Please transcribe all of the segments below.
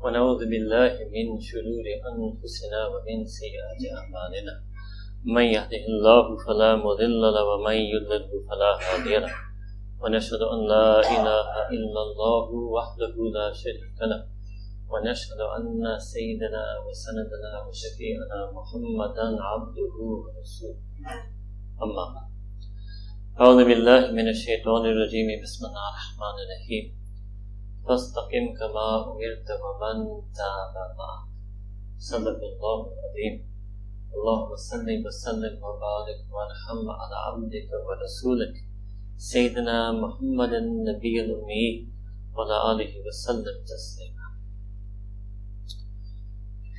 ونعوذ بالله من شرور أنفسنا ومن سيئات أعمالنا. من يهده الله فلا مضل له ومن يضلل فلا هادي له. ونشهد أن لا إله إلا الله وحده لا شريك له. ونشهد أن سيدنا وسندنا وشفيعنا محمدا عبده ورسوله. أما بعد. أعوذ بالله من الشيطان الرجيم. بسم الله الرحمن الرحيم. فاستقم كما أمرت ومن تاب معك. صدق الله العظيم. اللهم صل وسلم وبارك وارحم على عبدك ورسولك. سيدنا محمد النبي الأمي وعلى آله وسلم تسليما.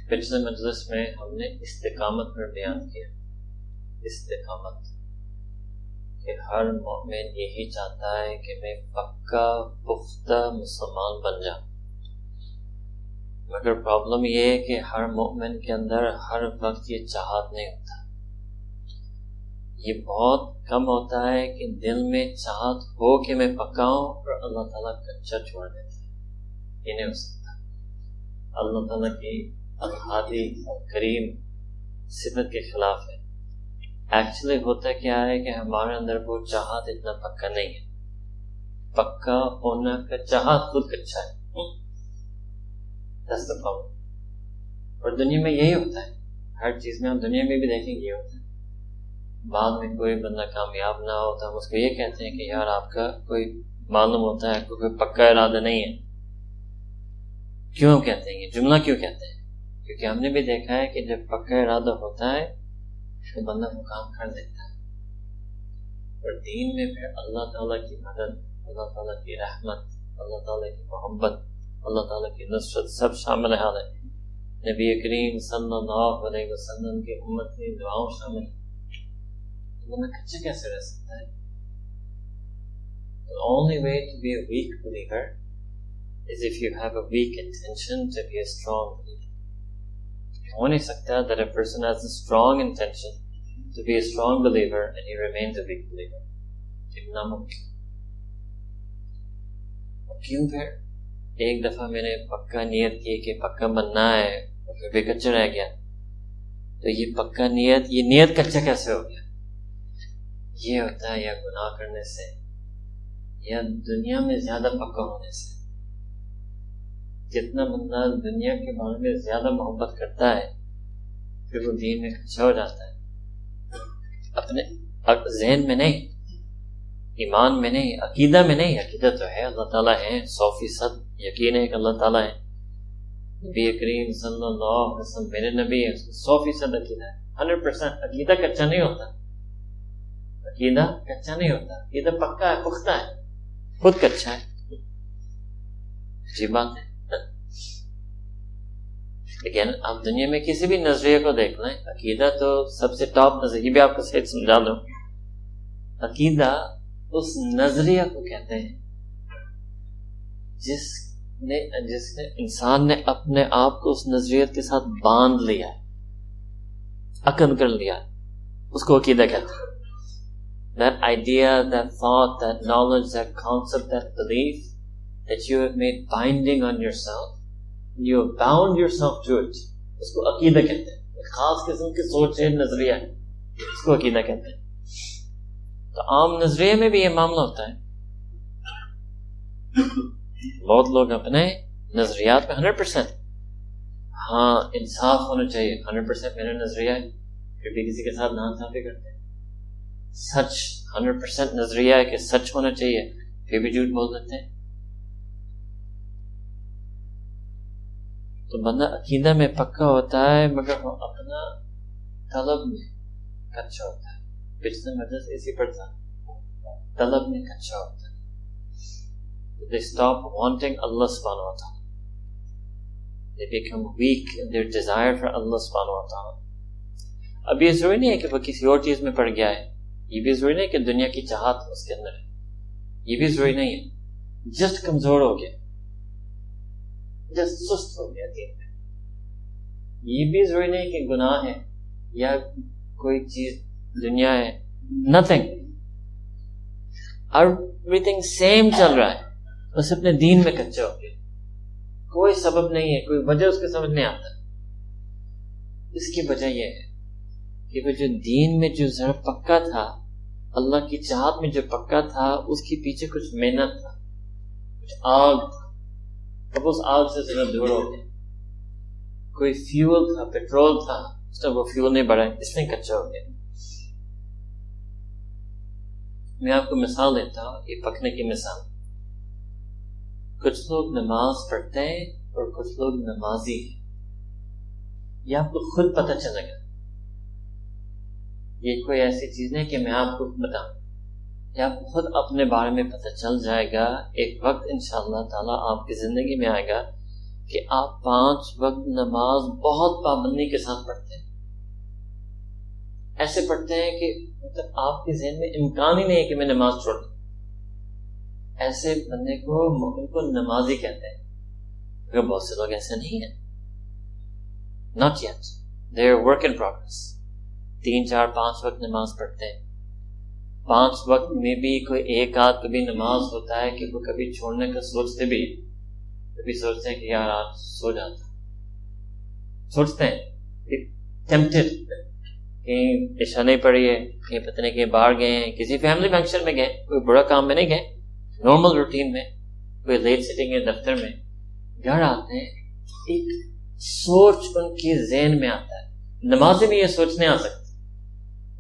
پچھلے مجلس میں ہم نے استقامت پر بیان کیا. استقامت. کہ ہر مومن یہی چاہتا ہے کہ میں پکا پختہ مسلمان بن جاؤں۔ مگر پرابلم یہ ہے کہ ہر مومن کے اندر ہر وقت یہ چاہت نہیں ہوتا۔ یہ بہت کم ہوتا ہے کہ دل میں چاہت ہو کہ میں پکاؤں اور اللہ تعالیٰ کچا اچھا چھوڑ دیتا ہے۔ یہ نہیں ہو سکتا۔ اللہ تعالیٰ کی الحادی کریم صفت کے خلاف ہے۔ ایکچولی ہوتا کیا ہے کہ ہمارے اندر وہ چاہت اتنا پکا نہیں ہے۔ پکا ہونا کا چاہت خود کچا ہے۔ اور دنیا میں یہی ہوتا ہے۔ ہر چیز میں ہم دنیا میں بھی دیکھیں گے یہ ہوتا ہے۔ بعد میں کوئی بندہ کامیاب نہ ہوتا ہم اس کو یہ کہتے ہیں کہ یار آپ کا کوئی معلوم ہوتا ہے کوئی پکا ارادہ نہیں ہے۔ کیوں کہتے ہیں؟ یہ جملہ کیوں کہتے ہیں؟ کیونکہ ہم نے بھی دیکھا ہے کہ جب پکا ارادہ ہوتا ہے تو بندہ وہ کام کر دیتا ہے اور دین میں پھر اللہ تعالیٰ کی مدد اللہ تعالیٰ کی رحمت اللہ تعالیٰ کی محبت اللہ تعالیٰ کی نصرت سب شامل حال ہے نبی کریم صلی اللہ علیہ وسلم کی امت کی دعاؤں شامل ہے بندہ کچے کیسے رہ سکتا ہے The only way to be a weak believer is if you have a weak intention to be a strong believer. ہو نہیں سکتا that a person has a strong intention to be a strong believer and he remains a weak believer. اتنا ممکن. کیوں پھر ایک دفعہ میں نے پکا نیت کی کہ پکا بننا ہے اور پھر بھی کچا رہ گیا. تو یہ پکا نیت، یہ نیت کچا کیسے ہو گیا؟ یہ ہوتا ہے یا گناہ کرنے سے یا دنیا میں زیادہ پکا ہونے سے. جتنا بندہ دنیا کے بارے میں زیادہ محبت کرتا ہے، پھر وہ دین میں کچا ہو جاتا ہے۔ اپنے ذہن میں نہیں، ایمان میں نہیں، عقیدہ میں نہیں۔ عقیدہ تو ہے، اللہ تعالیٰ ہے، سو فیصد یقین ہے کہ اللہ تعالیٰ ہے۔ نبی کریم صلی اللہ علیہ وسلم میرے نبی ہے سو فیصد عقیدہ ہے۔ ہنڈریڈ پرسینٹ عقیدہ کچا نہیں ہوتا۔ عقیدہ کچا نہیں ہوتا۔ عقیدہ پکا ہے، پختہ ہے۔ خود کچا ہے۔ جی بات ہے۔ لیکن آپ دنیا میں کسی بھی نظریے کو دیکھ لیں عقیدہ تو سب سے ٹاپ نظریہ بھی آپ کو صحیح سمجھا دوں۔ عقیدہ اس نظریہ کو کہتے ہیں جس نے جس نے انسان نے اپنے آپ کو اس نظریت کے ساتھ باندھ لیا ہے عقد کر لیا ہے اس کو عقیدہ کہتے ہیں۔ That idea, that thought, that knowledge, that concept, that belief that you have made binding on yourself you bound yourself to it اس کو عقیدہ کہتے ہیں۔ خاص قسم کی سوچ ہے، نظریہ ہے۔ اس کو عقیدہ کہتے ہیں۔ تو عام نظریے میں بھی یہ معاملہ ہوتا ہے۔ بہت لوگ اپنے نظریات میں ہنڈریڈ پرسینٹ ہاں انصاف ہونا چاہیے۔ ہنڈریڈ پرسینٹ میرا نظریہ ہے۔ پھر بھی کسی کے ساتھ نانصافی کرتے ہیں۔ سچ ہنڈریڈ پرسینٹ نظریہ ہے کہ سچ ہونا چاہیے۔ پھر بھی جھوٹ بول دیتے ہیں۔ تو بندہ عقیدہ میں پکا ہوتا ہے، مگر وہ اپنا طلب میں کچا ہوتا ہے۔ پچھلے مدد اسی پر تھا۔ طلب میں کچا ہوتا ہے۔ They stop wanting Allah subhanahu wa ta'ala. They become weak in their desire for Allah subhanahu wa ta'ala. اب یہ ضروری نہیں ہے کہ وہ کسی اور چیز میں پڑ گیا ہے۔ یہ بھی ضروری نہیں ہے کہ دنیا کی چاہت اس کے اندر ہے۔ یہ بھی ضروری نہیں ہے۔ جسٹ کمزور ہو گیا۔ جس سست ہو گیا دین میں۔ یہ بھی ضروری نہیں کہ گناہ ہے یا کوئی چیز دنیا ہے۔ نتھنگ ایوری تھنگ سیم چل رہا ہے۔ بس اپنے دین میں کچا ہو گیا۔ کوئی سبب نہیں ہے، کوئی وجہ اس کے سمجھ نہیں آتا۔ اس کی وجہ یہ ہے کہ وہ جو دین میں جو ذرا پکا تھا، اللہ کی چاہت میں جو پکا تھا، اس کے پیچھے کچھ محنت تھا، کچھ آگ تھا۔ اب اس آگ سے ذرا دور ہو گئے۔ کوئی فیول تھا پیٹرول تھا، اس وہ فیول نہیں بڑھا، اس میں کچا ہو گیا۔ میں آپ کو مثال دیتا ہوں، یہ پکنے کی مثال۔ کچھ لوگ نماز پڑھتے ہیں اور کچھ لوگ نمازی ہیں۔ یہ آپ کو خود پتہ چلے گا۔ یہ کوئی ایسی چیز نہیں کہ میں آپ کو بتاؤں۔ یہ آپ خود اپنے بارے میں پتہ چل جائے گا، ایک وقت ان شاء اللہ آپ کی زندگی میں آئے گا کہ آپ پانچ وقت نماز بہت پابندی کے ساتھ پڑھتے ہیں۔ ایسے پڑھتے ہیں کہ مطلب آپ کے ذہن میں امکان ہی نہیں ہے کہ میں نماز چھوڑ دوں۔ ایسے بندے کو مومن کو نمازی کہتے ہیں۔ بہت سے لوگ ایسے نہیں ہیں۔ Not yet they work in progress تین چار پانچ وقت نماز پڑھتے ہیں۔ پانچ وقت میں بھی کوئی ایک آدھ کبھی نماز ہوتا ہے کہ وہ کبھی چھوڑنے کا سوچتے بھی، کبھی سوچتے ہیں کہ یار آج سو جاتا۔ سوچتے ہیں کہیں عشا نہیں پڑی ہے، کہیں پتہ نہیں کہیں باہر گئے ہیں، کسی فیملی فنکشن میں گئے کوئی برا کام میں نہیں گئے نارمل روٹین میں، کوئی لیٹ سٹنگ ہے دفتر میں۔ گھر آتے ہیں ایک سوچ ان کی ذہن میں آتا ہے۔ نمازی میں یہ سوچنے آ سکتی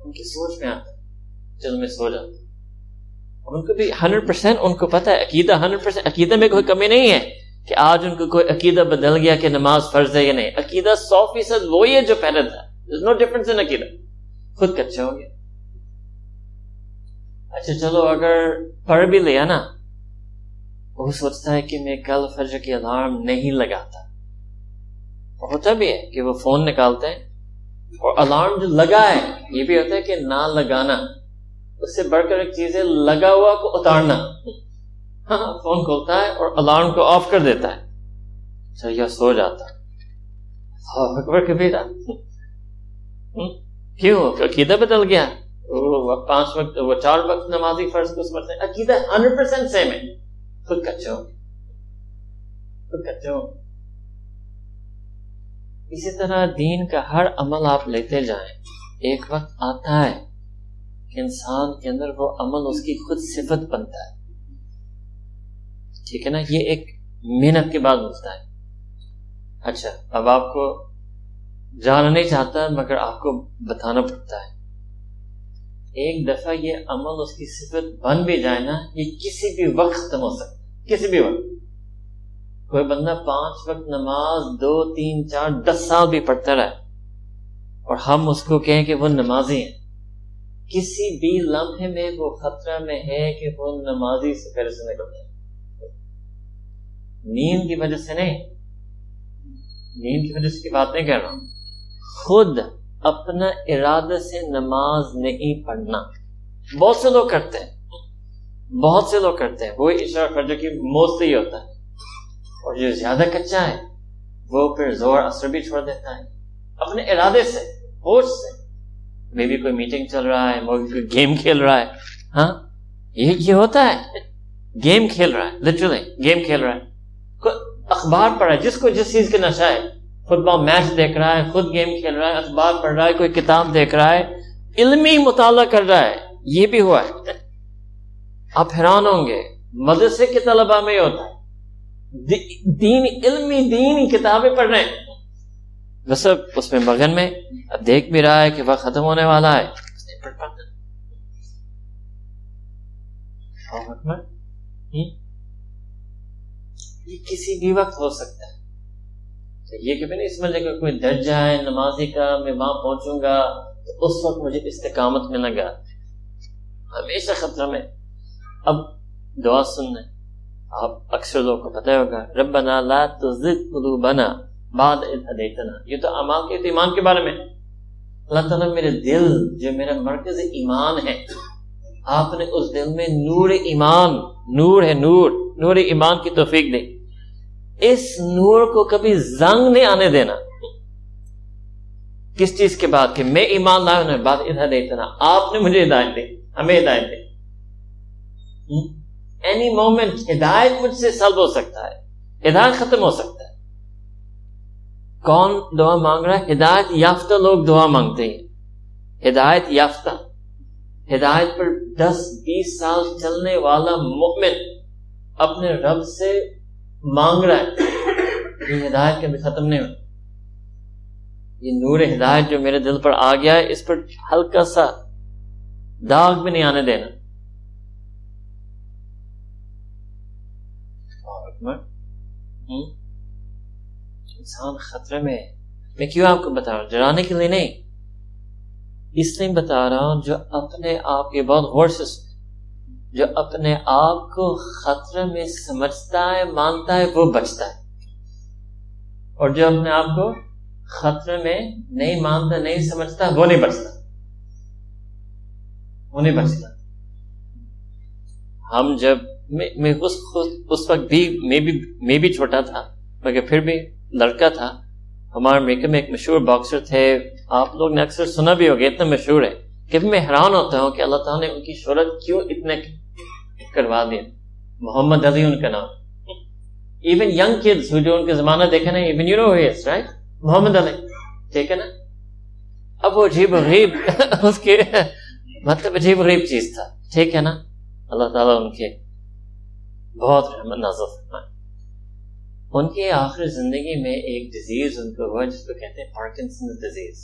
ان کی سوچ میں آتا ہے۔ چلو میں سو جاتا ان کو بھی ہنڈریڈ پرسینٹ ان کو پتا ہے، عقیدہ ہنڈریڈ پرسینٹ عقیدہ میں کوئی کمی نہیں ہے کہ آج ان کو کوئی عقیدہ بدل گیا کہ نماز فرض ہے یا نہیں۔ عقیدہ سو فیصد وہی ہے جو پہلے تھا۔ نو ڈفرنس ان عقیدہ۔ خود کچا ہو گیا۔ اچھا چلو، اگر پڑھ بھی لیا نا، وہ سوچتا ہے کہ میں کل فجر کی الارم نہیں لگاتا۔ ہوتا بھی ہے کہ وہ فون نکالتے ہیں اور الارم جو لگا ہے، یہ بھی ہوتا ہے کہ نہ لگانا۔ اس سے بڑھ کر ایک چیز ہے لگا ہوا کو اتارنا۔ ہاں فون کھولتا ہے اور الارم کو آف کر دیتا ہے۔ اچھا سو جاتا۔ اکبر کبھی کیوں؟ عقیدہ بدل گیا۔ وہ پانچ وقت، وہ چار وقت نمازی فرض کو سمجھتے ہیں۔ عقیدہ ہنڈریڈ پرسینٹ سیم ہے۔ خود کچا ہو۔ خود کچا ہو۔ اسی طرح دین کا ہر عمل آپ لیتے جائیں۔ ایک وقت آتا ہے۔ کہ انسان کے اندر وہ عمل اس کی خود صفت بنتا ہے۔ ٹھیک ہے نا؟ یہ ایک محنت کے بعد ملتا ہے۔ اچھا اب آپ کو جانا نہیں چاہتا، مگر آپ کو بتانا پڑتا ہے۔ ایک دفعہ یہ عمل اس کی صفت بن بھی جائے نا، یہ کسی بھی وقت ختم ہو سکتا ہے۔ کسی بھی وقت۔ کوئی بندہ پانچ وقت نماز دو، تین، چار، دس سال بھی پڑھتا رہے اور ہم اس کو کہیں کہ وہ نمازی ہیں۔ کسی بھی لمحے میں وہ خطرہ میں ہے کہ وہ نمازی سے پھر سے نکل جائے۔ نیند کی وجہ سے نہیں۔ نیند کی وجہ سے کی بات نہیں کہہ رہا خود اپنا ارادہ سے نماز نہیں پڑھنا۔ بہت سے لوگ کرتے ہیں۔ بہت سے لوگ کرتے ہیں۔ وہ اشارہ جو کہ موسٹلی ہوتا ہے۔ اور جو زیادہ کچا ہے، وہ پھر زور اثر بھی چھوڑ دیتا ہے۔ اپنے ارادے سے، ہوش سے۔ میں بھی کوئی میٹنگ چل رہا ہے کوئی گیم کھیل رہا ہے ہاں یہ یہ ہوتا ہے گیم کھیل رہا ہے لٹرلی گیم کھیل رہا ہے اخبار پڑھ رہا ہے جس کو جس چیز کا نشہ ہے فٹ بال میچ دیکھ رہا ہے خود گیم کھیل رہا ہے اخبار پڑھ رہا ہے کوئی کتاب دیکھ رہا ہے علمی مطالعہ کر رہا ہے یہ بھی ہوا ہے آپ حیران ہوں گے مدرسے کے طلبا میں ہوتا ہے دین علمی دین کتابیں پڑھ رہے ہیں بس اس میں مگن میں اب دیکھ بھی رہا ہے کہ وقت ختم ہونے والا ہے۔ یہ کسی بھی وقت ہو سکتا ہے۔ تو یہ کہ نہیں سمجھے کہ کوئی درجہ ہے، نمازی کا، میں وہاں پہنچوں گا، تو اس وقت مجھے استقامت میں لگا ہمیشہ خطرہ میں۔ اب دعا سننا آپ اکثر لوگ کو پتہ ہوگا، ربنا لا تزد قلوبنا بعد اذ هديتنا یہ تو اعمال کے ایمان کے بارے میں۔ اللہ تعالیٰ میرے دل، جو میرا مرکز ایمان ہے، آپ نے اس دل میں نور ایمان، نور ہے نور نور ایمان کی توفیق دے اس نور کو کبھی زنگ نہیں آنے دینا۔ کس چیز کے بعد کہ میں ایمان لایا بعد ادھر دیتا آپ نے مجھے ہدایت دی، ہمیں ہدایت دی۔ اینی مومنٹ ہدایت مجھ سے سلب ہو سکتا ہے۔ ہدایت ختم ہو سکتا ہے۔ کون دعا مانگ رہا ہے؟ ہدایت یافتہ لوگ دعا مانگتے ہیں۔ ہدایت یافتہ۔ ہدایت پر دس بیس سال چلنے والا مومن اپنے رب سے مانگ رہا ہے۔ یہ ہدایت کبھی ختم نہیں ہو یہ نور ہدایت جو میرے دل پر آ گیا ہے اس پر ہلکا سا داغ بھی نہیں آنے دینا۔ انسان خطرے میں ہے۔ میں کیوں آپ کو بتا رہا ہوں؟ ڈرانے کے لیے نہیں۔ اس لیے بتا رہا ہوں جو اپنے آپ کے بہت غور سے جو اپنے آپ کو خطرے میں سمجھتا ہے، مانتا ہے، وہ بچتا ہے۔ اور جو اپنے آپ کو خطرے میں نہیں مانتا، نہیں سمجھتا، وہ نہیں بچتا۔ وہ نہیں بچتا۔ ہم جب، میں اس وقت بھی، میں بھی میں بھی چھوٹا تھا، مگر پھر بھی لڑکا تھا۔ ہمارے امریکہ میں ایک مشہور باکسر تھے۔ آپ لوگ نے اکثر سنا بھی ہوگا، اتنا مشہور ہے کہ میں حیران ہوتا ہوں کہ اللہ تعالیٰ نے ان کی شہرت کیوں اتنے کروا دیا۔ محمد علی ان کا نام۔ ایون یگ کڈس جو ان کا زمانہ دیکھا نا even you know he's right Muhammad Ali. ٹھیک ہے نا؟ اب وہ عجیب غریب اس کے مطلب عجیب غریب چیز تھا۔ ٹھیک ہے نا؟ اللہ تعالیٰ ان کے بہت رحمت نازل فرمائے۔ ان کے آخر زندگی میں ایک ڈیزیز ان کو ہوا، جس کو کہتے ہیں پارکنسن ڈیزیز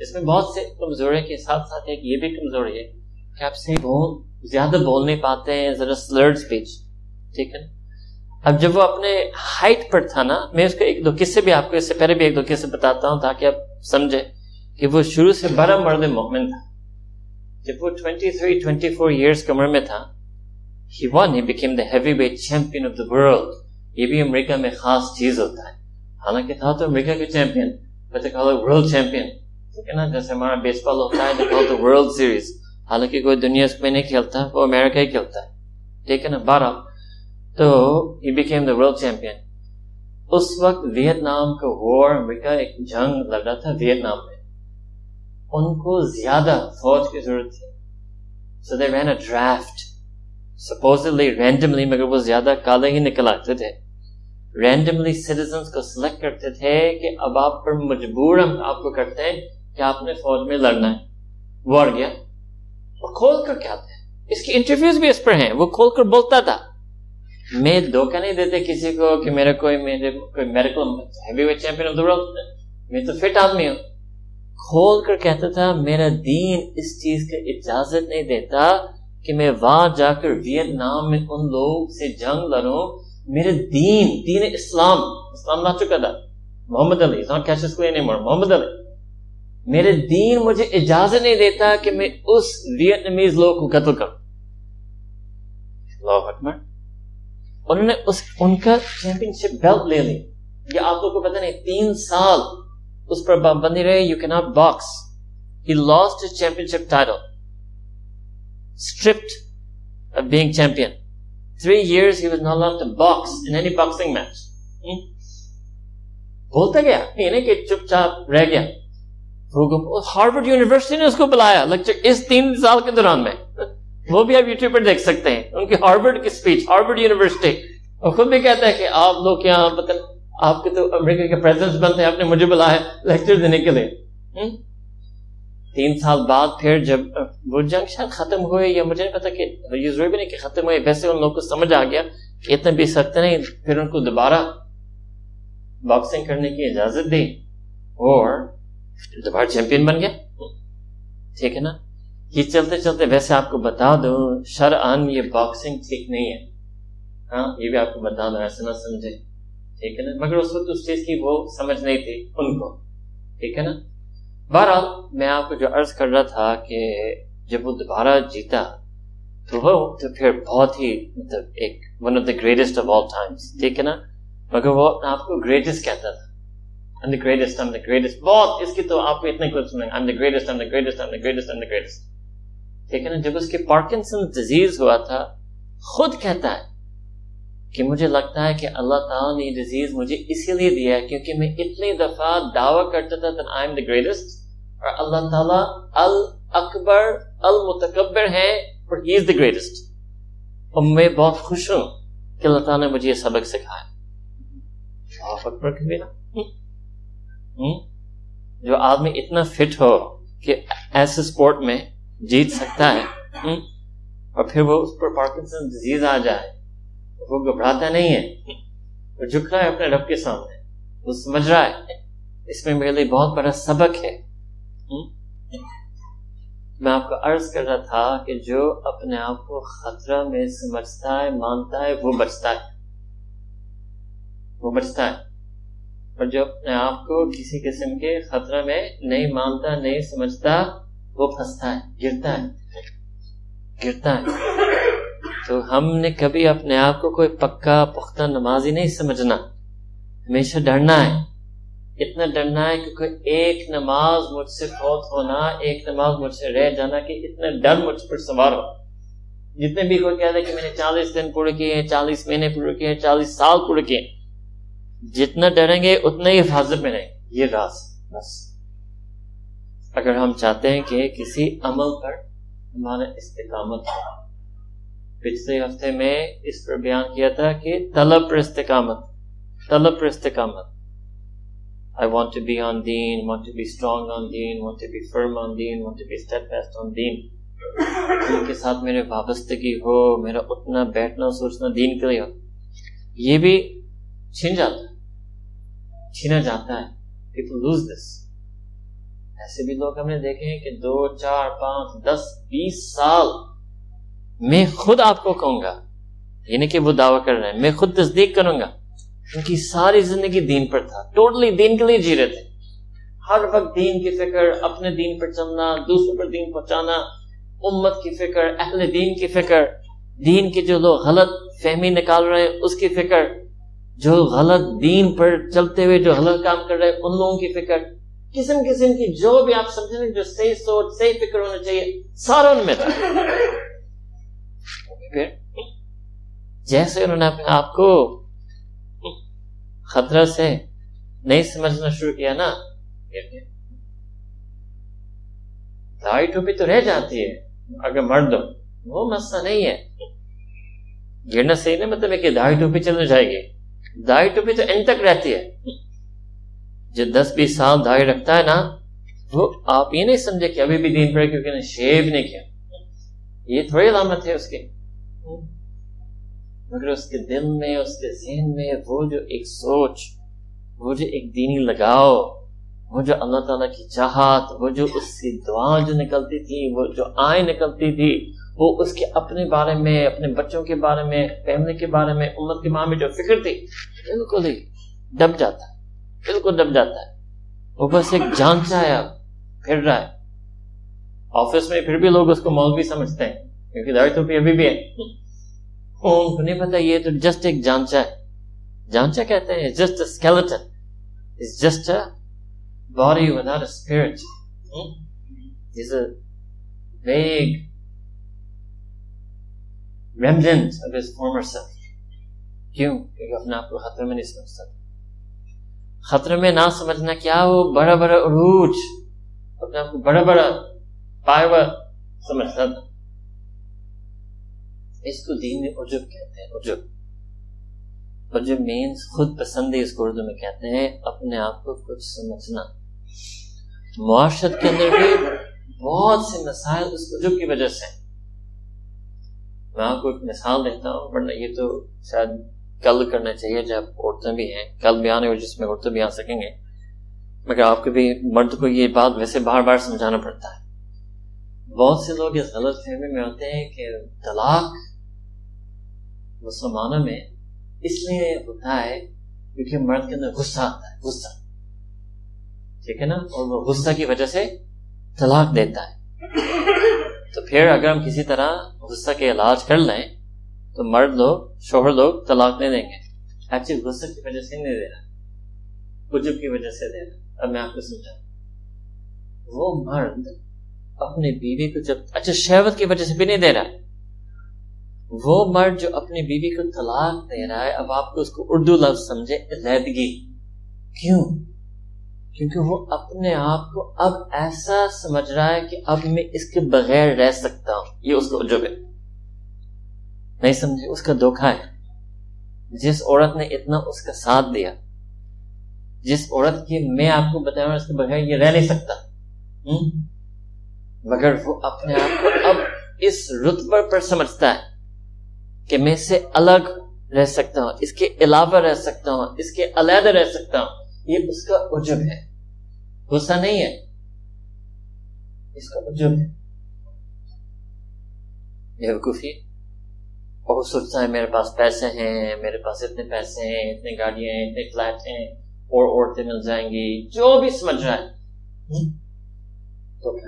اس میں بہت سے کمزوری کے ساتھ ساتھ ایک یہ بھی کمزوری ہے کہ آپ سے بہت زیادہ بول نہیں پاتے ہیں، ذرا سلرڈ اسپیچ ٹھیک ہے اب جب وہ اپنے ہائٹ پر تھا نا، میں اس کو ایک دو قصے بھی آپ کو اس سے پہلے بھی ایک دو قصے بتاتا ہوں تاکہ آپ سمجھے کہ وہ شروع سے بڑا مرد مومن تھا۔ جب وہ 23 24 ایئرس کی عمر میں تھا، he won he became the heavyweight champion of the world یہ بھی امریکہ میں خاص چیز ہوتا ہے۔ حالانکہ تھا تو امریکہ کے چیمپئن ورلڈ چیمپئن۔ ٹھیک ہے نا جیسے ہمارا بیس بال ہوتا ہے ورلڈ سیریز۔ حالانکہ کوئی دنیا اس میں نہیں کھیلتا، وہ امریکہ ہی کھیلتا ہے۔ ٹھیک ہے نا بارہ تو he became the world champion اس وقت ویت نام کا وار امریکہ ایک جنگ لگ رہا تھا ویت نام میں۔ ان کو زیادہ فوج کی ضرورت تھی۔ So they ran a draft supposedly randomly مگر وہ زیادہ کالے ہی نکل آتے تھے۔ رینڈملی سٹیزنس کو سلیکٹ کرتے تھے کہ اب آپ پر مجبور ہم آپ کو کرتے ہیں کہ آپ نے فوج میں لڑنا ہے۔ وہ گیا۔ وہ کھول کر کیا تھے؟ اس کی انٹرویوز بھی اس پر ہیں۔ وہ کھول کر بولتا تھا۔ میں دھوکہ نہیں دیتے کسی کو کہ میرا کوئی میرے کوئی medical heavyweight champion of the world میں تو فٹ آدمی ہوں۔ کھول کر کہتا تھا، میرا دین اس چیز کا اجازت نہیں دیتا کہ میں وہاں جا کر ویت نام میں ان لوگ سے جنگ لڑوں میرے دین دین اسلام اسلام نہ چکا تھا۔ محمد علی نہیں محمد علی۔ میرے دین مجھے اجازت نہیں دیتا کہ میں اس ویتنامیز لوگ کو قتل کروں۔ انہوں نے اس، ان کا چیمپئن شپ بیلٹ لے لی۔ یہ آپ لوگ کو پتہ نہیں، تین سال اس پر پابندی رہے۔ یو کی not box he lost championship title stripped of being champion. Three years he was not allowed to box in any boxing match. Hmm? بولتا گیا یہ نہیں کہ چپ چاپ رہ گیا ہارورڈ یونیورسٹی نے اس کو بلایا لیکچر اس تین سال کے دوران میں وہ بھی آپ یوٹیوب پر دیکھ سکتے ہیں ان کی ہارورڈ کی اسپیچ ہارورڈ یونیورسٹی وہ خود بھی کہتا ہے کہ آپ لوگ یہاں آپ کے تو امریکہ کے پریزیڈنٹ بنتے ہیں، آپ نے مجھے بلایا لیکچر دینے کے لیے hmm? تین سال بعد پھر جب وہ جنگ شاید ختم ہوئے یا مجھے نہیں پتا کہ یہ ضروری بھی نہیں کہ ختم ہوئے، ویسے ان لوگوں کو سمجھ آ گیا کہ اتنے بھی سکتے نہیں، پھر ان کو دوبارہ باکسنگ کرنے کی اجازت دی اور دوبارہ چیمپئن بن گیا ٹھیک ہے نا؟ یہ چلتے چلتے ویسے آپ کو بتا دو شرعن یہ باکسنگ ٹھیک نہیں ہے۔ ہاں یہ بھی آپ کو بتا دو ایسا نہ سمجھے ٹھیک ہے نا؟ مگر اس وقت اس چیز کی وہ سمجھ نہیں تھی ان کو۔ ٹھیک ہے نا؟ بہرحال میں آپ کو جو عرض کر رہا تھا کہ جب وہ دوبارہ جیتا تو وہ تو پھر بہت ہی مطلب ایک one of the greatest of all times ٹھیک ہے نا مگر وہ آپ کو گریٹسٹ کہتا تھا I'm the greatest, I'm the greatest. بہت اس کی تو آپ کو اتنے کچھ سنیں I'm the greatest, I'm the greatest, I'm the greatest, I'm the greatest. ٹھیک ہے نا جب اس کے پارکنسن ڈیزیز ہوا تھا خود کہتا ہے کہ مجھے لگتا ہے کہ اللہ تعالیٰ نے یہ ڈیزیز مجھے اسی لیے دیا ہے کیونکہ میں اتنی دفعہ دعویٰ کرتا تھا that I'm the greatest اور اللہ تعالیٰ الاکبر، المتکبر ہے اور ہی از دا گریٹسٹ اور میں بہت خوش ہوں کہ اللہ تعالیٰ نے مجھے یہ سبق سکھایا۔ اکبر کبھی نا جو آدمی اتنا فٹ ہو کہ ایسے اسپورٹ میں جیت سکتا ہے اور پھر وہ اس پر پارکنسن ڈیزیز آ جائے۔ وہ گھبراتا نہیں ہے، وہ جھک رہا ہے اپنے رب کے سامنے، وہ سمجھ رہا ہے، اس میں میرے لیے بہت بڑا سبق ہے۔ میں آپ کو عرض کر رہا تھا کہ جو اپنے آپ کو خطرہ میں سمجھتا ہے، مانتا ہے، وہ بچتا ہے۔ وہ بچتا ہے۔ اور جو اپنے آپ کو کسی قسم کے خطرہ میں نہیں مانتا، نہیں سمجھتا، وہ پھنستا ہے، گرتا ہے۔ گرتا ہے۔ تو ہم نے کبھی اپنے آپ کو کوئی پکا پختہ نمازی نہیں سمجھنا۔ ہمیشہ ڈرنا ہے۔ اتنا ڈرنا ہے کہ کوئی ایک نماز مجھ سے فوت ہونا، ایک نماز مجھ سے رہ جانا کہ اتنا ڈر مجھ پر سوار ہو۔ جتنے بھی کوئی کہتا ہے کہ میں نے چالیس دن پورے کیے ہیں، چالیس مہینے پورے کیے ہیں، چالیس سال پورے کیے جتنا ڈریں گے، اتنا ہی حفاظت میں رہیں۔ گے یہ راز، بس۔ اگر ہم چاہتے ہیں کہ کسی عمل پر ہمارا استقامت ہو۔ پچھلے ہفتے میں اس پر بیان کیا تھا کہ طلب پر استقامت طلب پر استقامت۔ I want to be on deen, want to be strong on deen, want to be firm on deen, want to be steadfast on deen. دین کے ساتھ میرے وابستگی ہو میرا اتنا بیٹھنا سوچنا دین کے لیے ہو۔ یہ بھی چھن جاتا ہے چھینا جاتا ہے۔ پیپل لوز دس ایسے بھی لوگ ہم نے دیکھے ہیں کہ دو چار پانچ دس بیس سال میں خود آپ کو کہوں گا یعنی کہ وہ دعویٰ کر رہے ہیں، میں خود تصدیق کروں گا۔ ان کی ساری زندگی دین پر تھا، ٹوٹلی دین کے لیے جی رہے تھے۔ ہر وقت دین کی فکر، اپنے دین پر چلنا، دوسروں پر دین پہنچانا، امت کی فکر، اہل دین کی فکر۔ دین کے جو لوگ غلط فہمی نکال رہے ہیں، اس کی فکر۔ جو غلط دین پر چلتے ہوئے جو غلط کام کر رہے ہیں، ان لوگوں کی فکر۔ قسم قسم کی جو بھی آپ سمجھیں جو صحیح سوچ، صحیح فکر ہونا چاہیے، سارا ان میں تھا۔ جیسے انہوں نے اپنے آپ کو خطرہ سے نہیں سمجھنا شروع کیا نا، داڑھی ٹوپی تو رہ جاتی ہے، اگر مرد ہو، وہ مسئلہ نہیں ہے۔ گرنا صحیح نہیں مطلب ہے کہ داڑھی ٹوپی چل جائے گی۔ داڑھی ٹوپی تو ان تک رہتی ہے۔ جو دس بیس سال داڑھی رکھتا ہے نا، وہ آپ یہ نہیں سمجھے کہ ابھی بھی دین پڑے کیونکہ شیو نہیں کیا۔ یہ تھوڑی علامت ہے اس کی۔ مگر اس کے دل میں، اس کے ذہن میں وہ جو ایک سوچ، وہ جو ایک دینی لگاؤ، وہ جو اللہ تعالیٰ کی چاہت، وہ جو اس کی دعا جو نکلتی تھی، وہ جو آئیں نکلتی تھی، وہ اس کے اپنے بارے میں، اپنے بچوں کے بارے میں، فیملی کے بارے میں، امت کے ماں میں جو فکر تھی، بالکل ہی ڈب جاتا ہے، بالکل ڈب جاتا ہے۔ وہ بس ایک جانچا ہے پھر رہا ہے۔ آفس میں پھر بھی لوگ اس کو مولوی سمجھتے ہیں۔ کیونکہ داڑھی تو ابھی بھی ہے۔ ان کو نہیں پتا یہ تو جسٹ ایک جانچا ہے۔ جانچا کہتے ہیں just a skeleton is just a body without a spirit is a vague remnant of his former self. کیوں؟ کیونکہ اپنے آپ کو خطرے میں نہیں سمجھتا خطرے میں نہ سمجھنا کیا، وہ بڑا بڑا عروج۔ اپنے آپ کو بڑا بڑا پائے سمجھتا تھا۔ اس کو دین میں عجب کہتے ہیں. عجب. عجب مینس خود پسندی اس کو اردو میں کہتے ہیں اپنے آپ کو کچھ سمجھنا. معاشرت کے اندر بھی بہت سے مسائل اس عجب کی وجہ سے میں آپ کو ایک مثال دیتا ہوں ورنہ یہ تو شاید کل کرنا چاہیے جب عورتیں بھی ہیں. کل بھی آنے جس میں عورتیں بھی آ سکیں گے. مگر آپ کو بھی مرد کو یہ بات ویسے بار بار سمجھانا پڑتا ہے. بہت سے لوگ اس غلط فہمی میں ہوتے ہیں کہ طلاق مسلمانوں میں اس لیے ہوتا ہے کیونکہ مرد کے اندر غصہ آتا ہے، غصہ۔ ٹھیک ہے نا؟ اور وہ غصہ کی وجہ سے طلاق دیتا ہے۔ تو پھر اگر ہم کسی طرح غصہ کے علاج کر لیں، تو مرد لوگ، شوہر لوگ طلاق نہیں دیں گے۔ ایکچولی غصہ کی وجہ سے نہیں دے رہا کجب کی وجہ سے دے رہا۔ اب میں آپ کو سمجھا وہ مرد اپنے بیوی کو جب اچھا شہوت کی وجہ سے بھی نہیں دے رہا۔ وہ مرد جو اپنی بیوی کو طلاق دے رہا ہے، اب آپ کو اس کو اردو لفظ سمجھے، علیحدگی۔ کیوں؟ کیونکہ وہ اپنے آپ کو اب ایسا سمجھ رہا ہے کہ اب میں اس کے بغیر رہ سکتا ہوں۔ یہ اس کو جو ہے۔ نہیں سمجھے؟ اس کا دھوکھا ہے۔ جس عورت نے اتنا اس کا ساتھ دیا، جس عورت کی میں آپ کو بتاؤں اس کے بغیر یہ رہ نہیں سکتا۔ مگر وہ اپنے آپ کو اب اس رتبہ پر سمجھتا ہے۔ کہ میں سے الگ رہ سکتا ہوں، اس کے علاوہ رہ سکتا ہوں، اس کے علیحدہ رہ سکتا ہوں۔ یہ اس کا عجب ہے۔ غصہ نہیں ہے۔ اس کا عجب ہے۔ بیوقوفی اور وہ سوچتا ہے، میرے پاس پیسے ہیں، میرے پاس اتنے پیسے ہیں، اتنے گاڑیاں ہیں، اتنے فلیٹ ہیں، اور عورتیں مل جائیں گی، جو بھی سمجھ رہا ہے تو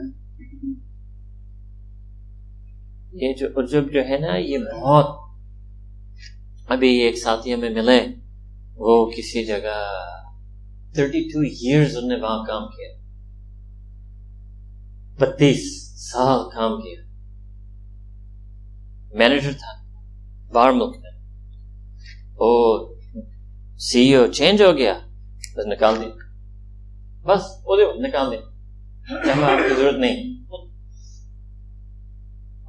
یہ جو عجب جو ہے نا، یہ بہت ابھی ایک ساتھی ہمیں ملے، وہ کسی جگہ تھرٹی ٹو ایئرز انہوں نے وہاں کام کیا۔ بتیس سال کام کیا۔ مینیجر تھا، باہر ملک میں۔ اور سی او چینج ہو گیا، بس نکال دیا۔ بس وہ نکال دیا۔ آپ کی ضرورت نہیں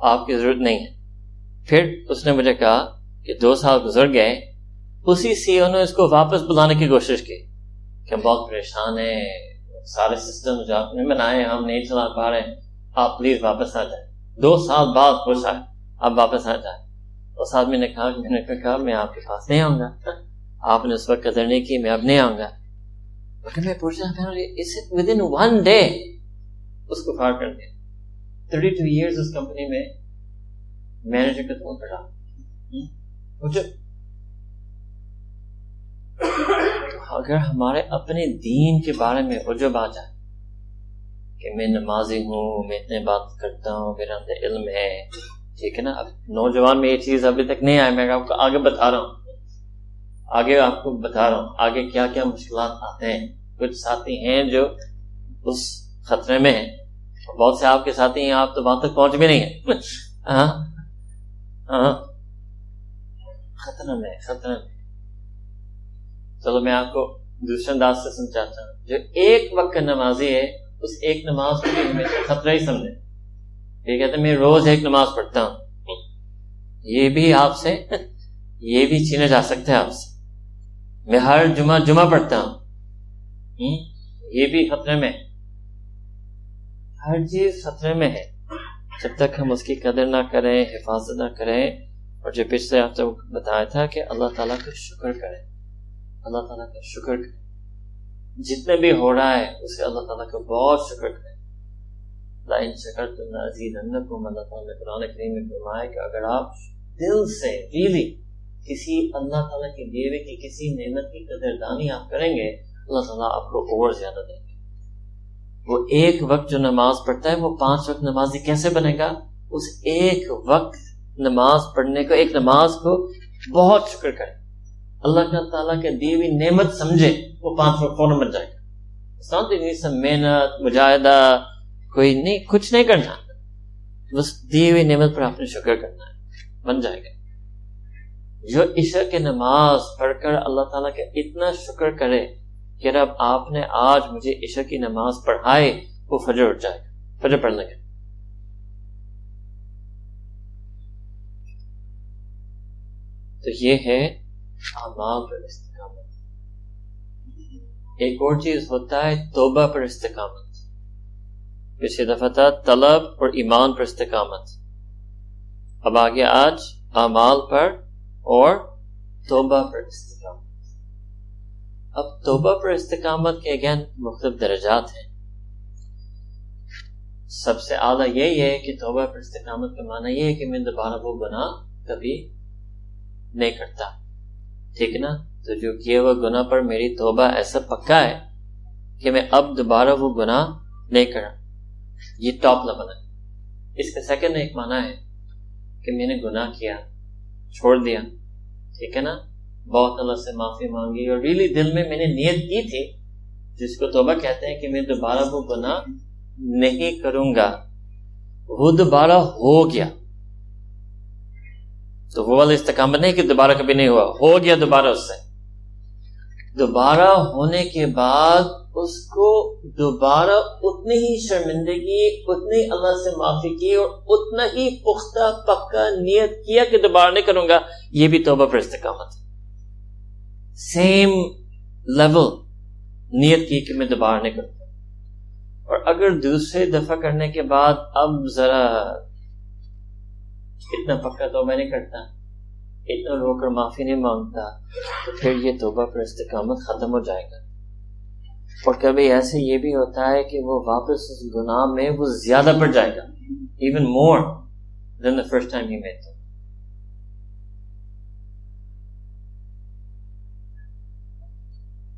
آپ کی ضرورت نہیں ہے۔ پھر اس نے مجھے کہا کہ دو سال گزر گئے، اسی سی او نے اس کو واپس بلانے کی کوشش کی کہ ہم بہت پریشان ہیں، سارے سسٹم جو آپ نے بنائے، ہم نہیں چلا پا رہے، آپ پلیز واپس آ جائیں۔ دو سال بعد خوش آئے آپ واپس آ جائیں۔ اس آدمی نے کہا، میں نے کہا، میں آپ کے پاس نہیں آؤں گا۔ آپ نے اس وقت قدر نہیں کی، میں اب نہیں آؤں گا۔ لیکن میں پوچھ رہا ود ان ون ڈے اس کو فار کر دیا۔ تھرٹی ٹو ایئرس اس کمپنی میں مینیجر کا فون کرا اگر ہمارے اپنے دین کے بارے میں عجب آ جائے کہ میں نمازی ہوں، میں اتنے بات کرتا ہوں، میرا اندر علم ہے، ٹھیک ہے نا اب نوجوان میں یہ چیز ابھی تک نہیں آئی، میں آپ کو آگے بتا رہا ہوں آگے آپ کو بتا رہا ہوں، آگے کیا کیا مشکلات آتے ہیں کچھ ساتھی ہیں جو اس خطرے میں ہیں بہت سے آپ کے ساتھی ہیں، آپ تو وہاں تک پہنچ بھی نہیں ہیں ہاں؟ ہاں؟ خطرہ میں خطرہ میں چلو میں آپ کو دوسرے انداز سے سمجھاتا ہوں۔ جو ایک وقت کا نمازی ہے، اس ایک نماز کو ہمیشہ خطرہ ہی سمجھے یہ کہتے ہیں، میں روز ایک نماز پڑھتا ہوں۔ یہ بھی آپ سے، یہ بھی چھینے جا سکتے ہیں آپ سے۔ میں ہر جمعہ جمعہ پڑھتا ہوں۔ یہ بھی خطرے میں ہر چیز خطرے میں ہے۔ جب تک ہم اس کی قدر نہ کریں، حفاظت نہ کریں اور جو پچھلے ہفتے بتایا تھا کہ اللہ تعالیٰ کا شکر کریں، اللہ تعالیٰ کا شکر کریں۔ جتنے بھی ہو رہا ہے، اسے اللہ تعالیٰ کا بہت شکر کریں۔ لائن شکر تو نازید اللہ تعالیٰ نے قرآن کریم میں فرمایا کہ اگر آپ دل سے ریلی کسی اللہ تعالیٰ کی دیوے کی کسی نعمت کی قدردانی آپ کریں گے، اللہ تعالیٰ آپ کو اور زیادہ دیں گے۔ وہ ایک وقت جو نماز پڑھتا ہے، وہ پانچ وقت نمازی کیسے بنے گا؟ اس ایک وقت نماز پڑھنے کو ایک نماز کو بہت شکر کرے اللہ کا تعالیٰ کے دی ہوئی نعمت سمجھے وہ پانچ وقت فوراً بن جائے گا۔ سب محنت، مجاہدہ، کوئی نہیں، کچھ نہیں کرنا۔ بس دی ہوئی نعمت پر آپ نے شکر کرنا ہے، بن جائے گا۔ جو عشاء کے نماز پڑھ کر اللہ تعالیٰ کا اتنا شکر کرے کہ رب آپ نے آج مجھے عشاء کی نماز پڑھائے وہ فجر اٹھ جائے گا۔ فجر پڑھنے کا تو یہ ہے اعمال پر استقامت۔ ایک اور چیز ہوتا ہے توبہ پر استقامت۔ پچھلے دفعہ تھا طلب اور ایمان پر استقامت۔ اب آگے آج اعمال پر اور توبہ پر استقامت۔ اب توبہ پر استقامت کے اگین مختلف درجات ہیں۔ سب سے اعلیٰ یہی ہے کہ توبہ پر استقامت کا معنی یہ ہے کہ میں دوبارہ وہ گناہ کبھی نہیں کرتا۔ ٹھیک نا؟ تو جو کیے وہ گناہ پر میری توبہ ایسا پکا ہے کہ میں اب دوبارہ وہ گناہ نہیں کرا یہ ٹاپ لیول ہے۔ اس کا سیکنڈ ایک معنی ہے کہ میں نے گناہ کیا، چھوڑ دیا۔ ٹھیک ہے نا؟ بہت اللہ سے معافی مانگی اور ریلی دل میں میں نے نیت کی تھی، جس کو توبہ کہتے ہیں کہ میں دوبارہ وہ گناہ نہیں کروں گا۔ وہ دوبارہ ہو گیا۔ تو وہ والا استقامت نہیں کہ دوبارہ کبھی نہیں ہوا، ہو گیا دوبارہ اس سے۔ دوبارہ ہونے کے بعد اس کو دوبارہ اتنی ہی شرمندگی، اتنی اللہ سے معافی کی اور اتنا ہی پختہ پکا نیت کیا کہ دوبارہ نہیں کروں گا، یہ بھی توبہ پر استقامت۔ سیم لیول نیت کی کہ میں دوبارہ نہیں کرتا اور اگر دوسرے دفعہ کرنے کے بعد اب ذرا اتنا پکا تو میں نہیں کرتا۔ اتنا رو کر معافی نہیں مانگتا تو پھر یہ توبہ پر استقامت ختم ہو جائے گا۔ اور کبھی ایسے یہ بھی ہوتا ہے کہ وہ واپس اس گناہ میں وہ زیادہ پڑ جائے گا۔ Even more than the first time he met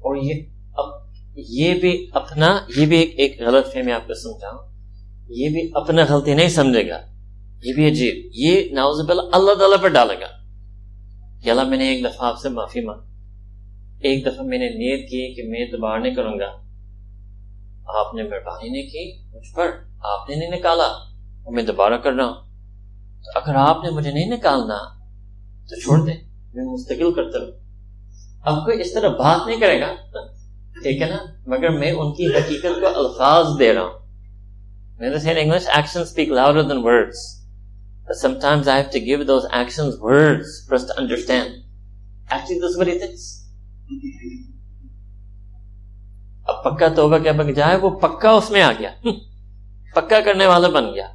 اور یہ یہ بھی اپنا یہ بھی ایک, ایک غلط فہمی آپ کو سمجھاؤں۔ یہ بھی اپنا غلطی نہیں سمجھے گا۔ یہ بھی عجیب۔ یہ ناوز اللہ اللہ تعالیٰ پر ڈالے گا۔ کہ اللہ، میں نے ایک دفعہ آپ سے معافی مانگ ایک دفعہ میں نے نیت کی کہ میں دوبارہ نہیں کروں گا۔ آپ نے مہربانی نہیں کی، مجھ پر آپ نے نہیں نکالا۔ اور میں دوبارہ کر رہا ہوں۔ تو اگر آپ نے مجھے نہیں نکالنا، تو چھوڑ دیں۔ میں مستقل کرتا رہوں۔ اب کوئی اس طرح بات نہیں کرے گا۔ ٹھیک ہے نا؟ مگر میں ان کی حقیقت کو الفاظ دے رہا ہوں۔ میں تو سین English action speak louder than words But sometimes I have to give those actions words for us to understand. Actually, this is what he thinks. اب پکا توبہ کیا بن جائے وہ پکا اس میں آ گیا پکا کرنے والا بن گیا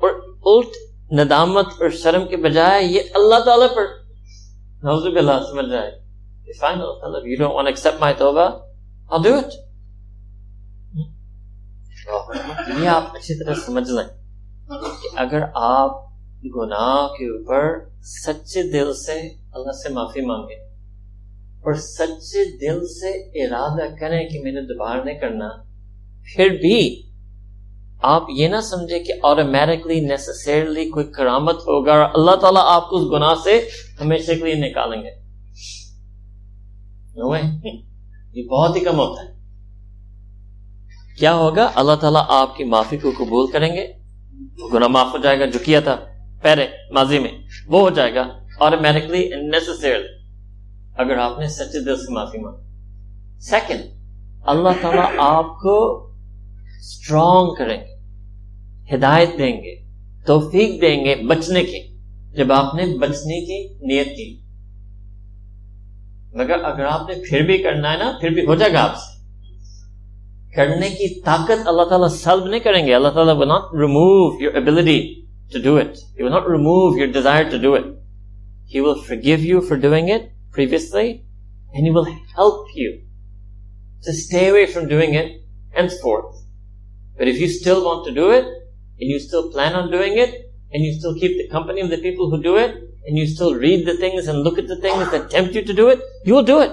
اور الٹ ندامت اور شرم کے بجائے یہ اللہ تعالیٰ پر نوزو باللہ سمجھ جائے Fine, Allah, you don't want to accept my توبہ I'll do it. یہ آپ اچھی طرح سمجھ لیں کہ اگر آپ گناہ کے اوپر سچے دل سے اللہ سے معافی مانگے اور سچے دل سے ارادہ کریں کہ میں نے دوبارہ نہیں کرنا، پھر بھی آپ یہ نہ سمجھے کہ آٹومیٹکلی نیسسرلی کوئی کرامت ہوگا اور اللہ تعالیٰ آپ کو اس گناہ سے ہمیشہ کے لیے نکالیں گے۔ یہ بہت ہی کم ہوتا ہے۔ کیا ہوگا؟ اللہ تعالیٰ آپ کی معافی کو قبول کریں گے۔ گناہ معاف ہو جائے گا، جو کیا تھا۔ پہلے ماضی میں، وہ ہو جائے گا آٹومیٹکلی نیسسری اگر آپ نے سچے دل سے معافی مانگ سیکنڈ اللہ تعالیٰ آپ کو اسٹرانگ کریں گے، ہدایت دیں گے، توفیق دیں گے بچنے کی۔ جب آپ نے بچنے کی نیت کی، مگر اگر آپ نے پھر بھی کرنا ہے نا، پھر بھی ہو جائے گا آپ سے۔ کرنے کی طاقت اللہ تعالیٰ سلب نہیں کریں گے۔ اللہ تعالیٰ will not remove your ability to do it. He will not remove your desire to do it. He will forgive you for doing it previously, and He will help you to stay away from doing it henceforth. But if you still want to do it, and you still plan on doing it, and you still keep the company of the people who do it, and you still read the things and look at the things that tempt you to do it, you will do it.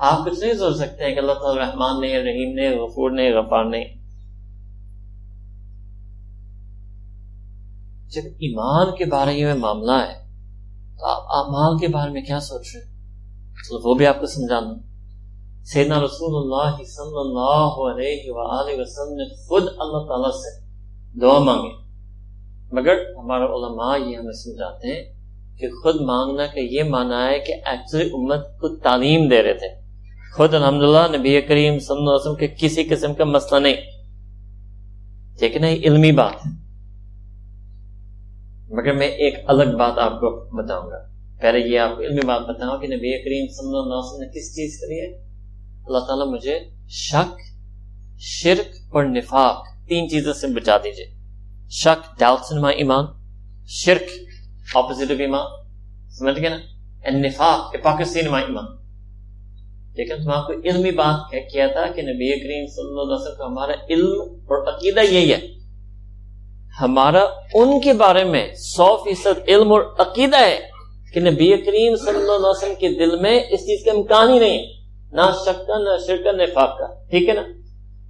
آپ کچھ نہیں سوچ سکتے ہیں کہ اللہ تعالیٰ رحمان نے، رحیم نے، غفور نے، غفار نے۔ جب ایمان کے بارے میں معاملہ ہے، تو آپ اعمال کے بارے میں کیا سوچ رہے وہ بھی آپ کو سمجھانا۔ سیدنا رسول اللہ صلی اللہ علیہ وآلہ وسلم نے خود اللہ تعالیٰ سے دعا مانگے مگر ہمارا علماء یہ ہمیں سمجھاتے ہیں کہ خود مانگنا کا یہ معنی ہے کہ ایکچولی امت کو تعلیم دے رہے تھے۔ خود الحمدللہ نبی کریم صلی اللہ علیہ وسلم کے کسی قسم کا مسئلہ نہیں۔ لیکن یہ علمی بات ہے۔ مگر میں ایک الگ بات آپ کو بتاؤں گا۔ پہلے یہ آپ کو علمی بات بتاؤں کہ نبی کریم صلی اللہ علیہ وسلم نے کس چیز کری ہے اللہ تعالیٰ مجھے شک، شرک اور نفاق تین چیزوں سے بچا دیجیے۔ شک ڈاؤٹ نما ایمان، شرک اپوزٹ آف ایمان۔ سمجھ گئے نا؟ نفاق پاکستانی نما ایمان۔ لیکن تم آپ کو علمی بات کیا تھا کہ نبی کریم صلی اللہ علیہ وسلم کا ہمارا علم اور عقیدہ یہی ہے۔ ہمارا ان کے بارے میں سو فیصد علم اور عقیدہ ہے کہ نبی کریم صلی اللہ علیہ وسلم کے دل میں اس چیز کا امکان ہی نہیں ہے۔ نہ شک کا، نہ شرک کا نفاق کا۔ ٹھیک ہے نا؟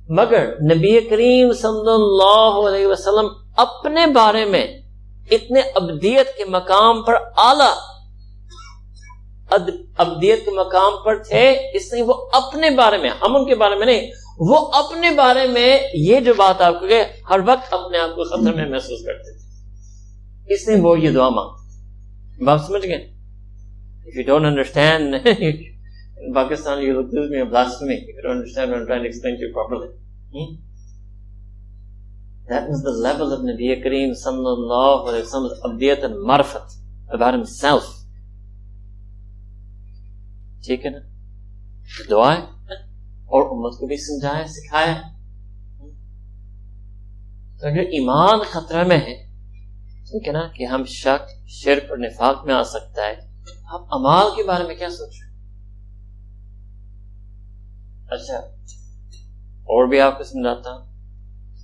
مگر نبی کریم صلی اللہ علیہ وسلم اپنے بارے میں اتنے ابدیت کے مقام پر اعلی ابدیت کے مقام پر تھے اس لیے وہ اپنے بارے میں ہم ان کے بارے میں نہیں وہ اپنے بارے میں یہ جو بات آپ کو کہ ہر وقت اپنے آپ کو خطر میں محسوس کرتے تھے اس لیے وہ یہ دعا مانگ بات سمجھ گئے If you don't understand in Pakistan, you look at me a blasphemy. If you don't understand what I'm trying to explain to you properly. Hmm? That was the level of Nabi Kareem sallallahu alayhi wa sallam's abdiyat and marfat about himself. ٹھیک ہے نا؟ دعائیں اور امت کو بھی سمجھایا سکھایا تو اگر ایمان خطرہ میں ہے، ٹھیک ہے نا؟ کہ ہم شک، شرک اور نفاق میں آ سکتا ہے۔ آپ امال کے بارے میں کیا سوچ رہے اچھا اور بھی آپ کو سمجھاتا ہوں۔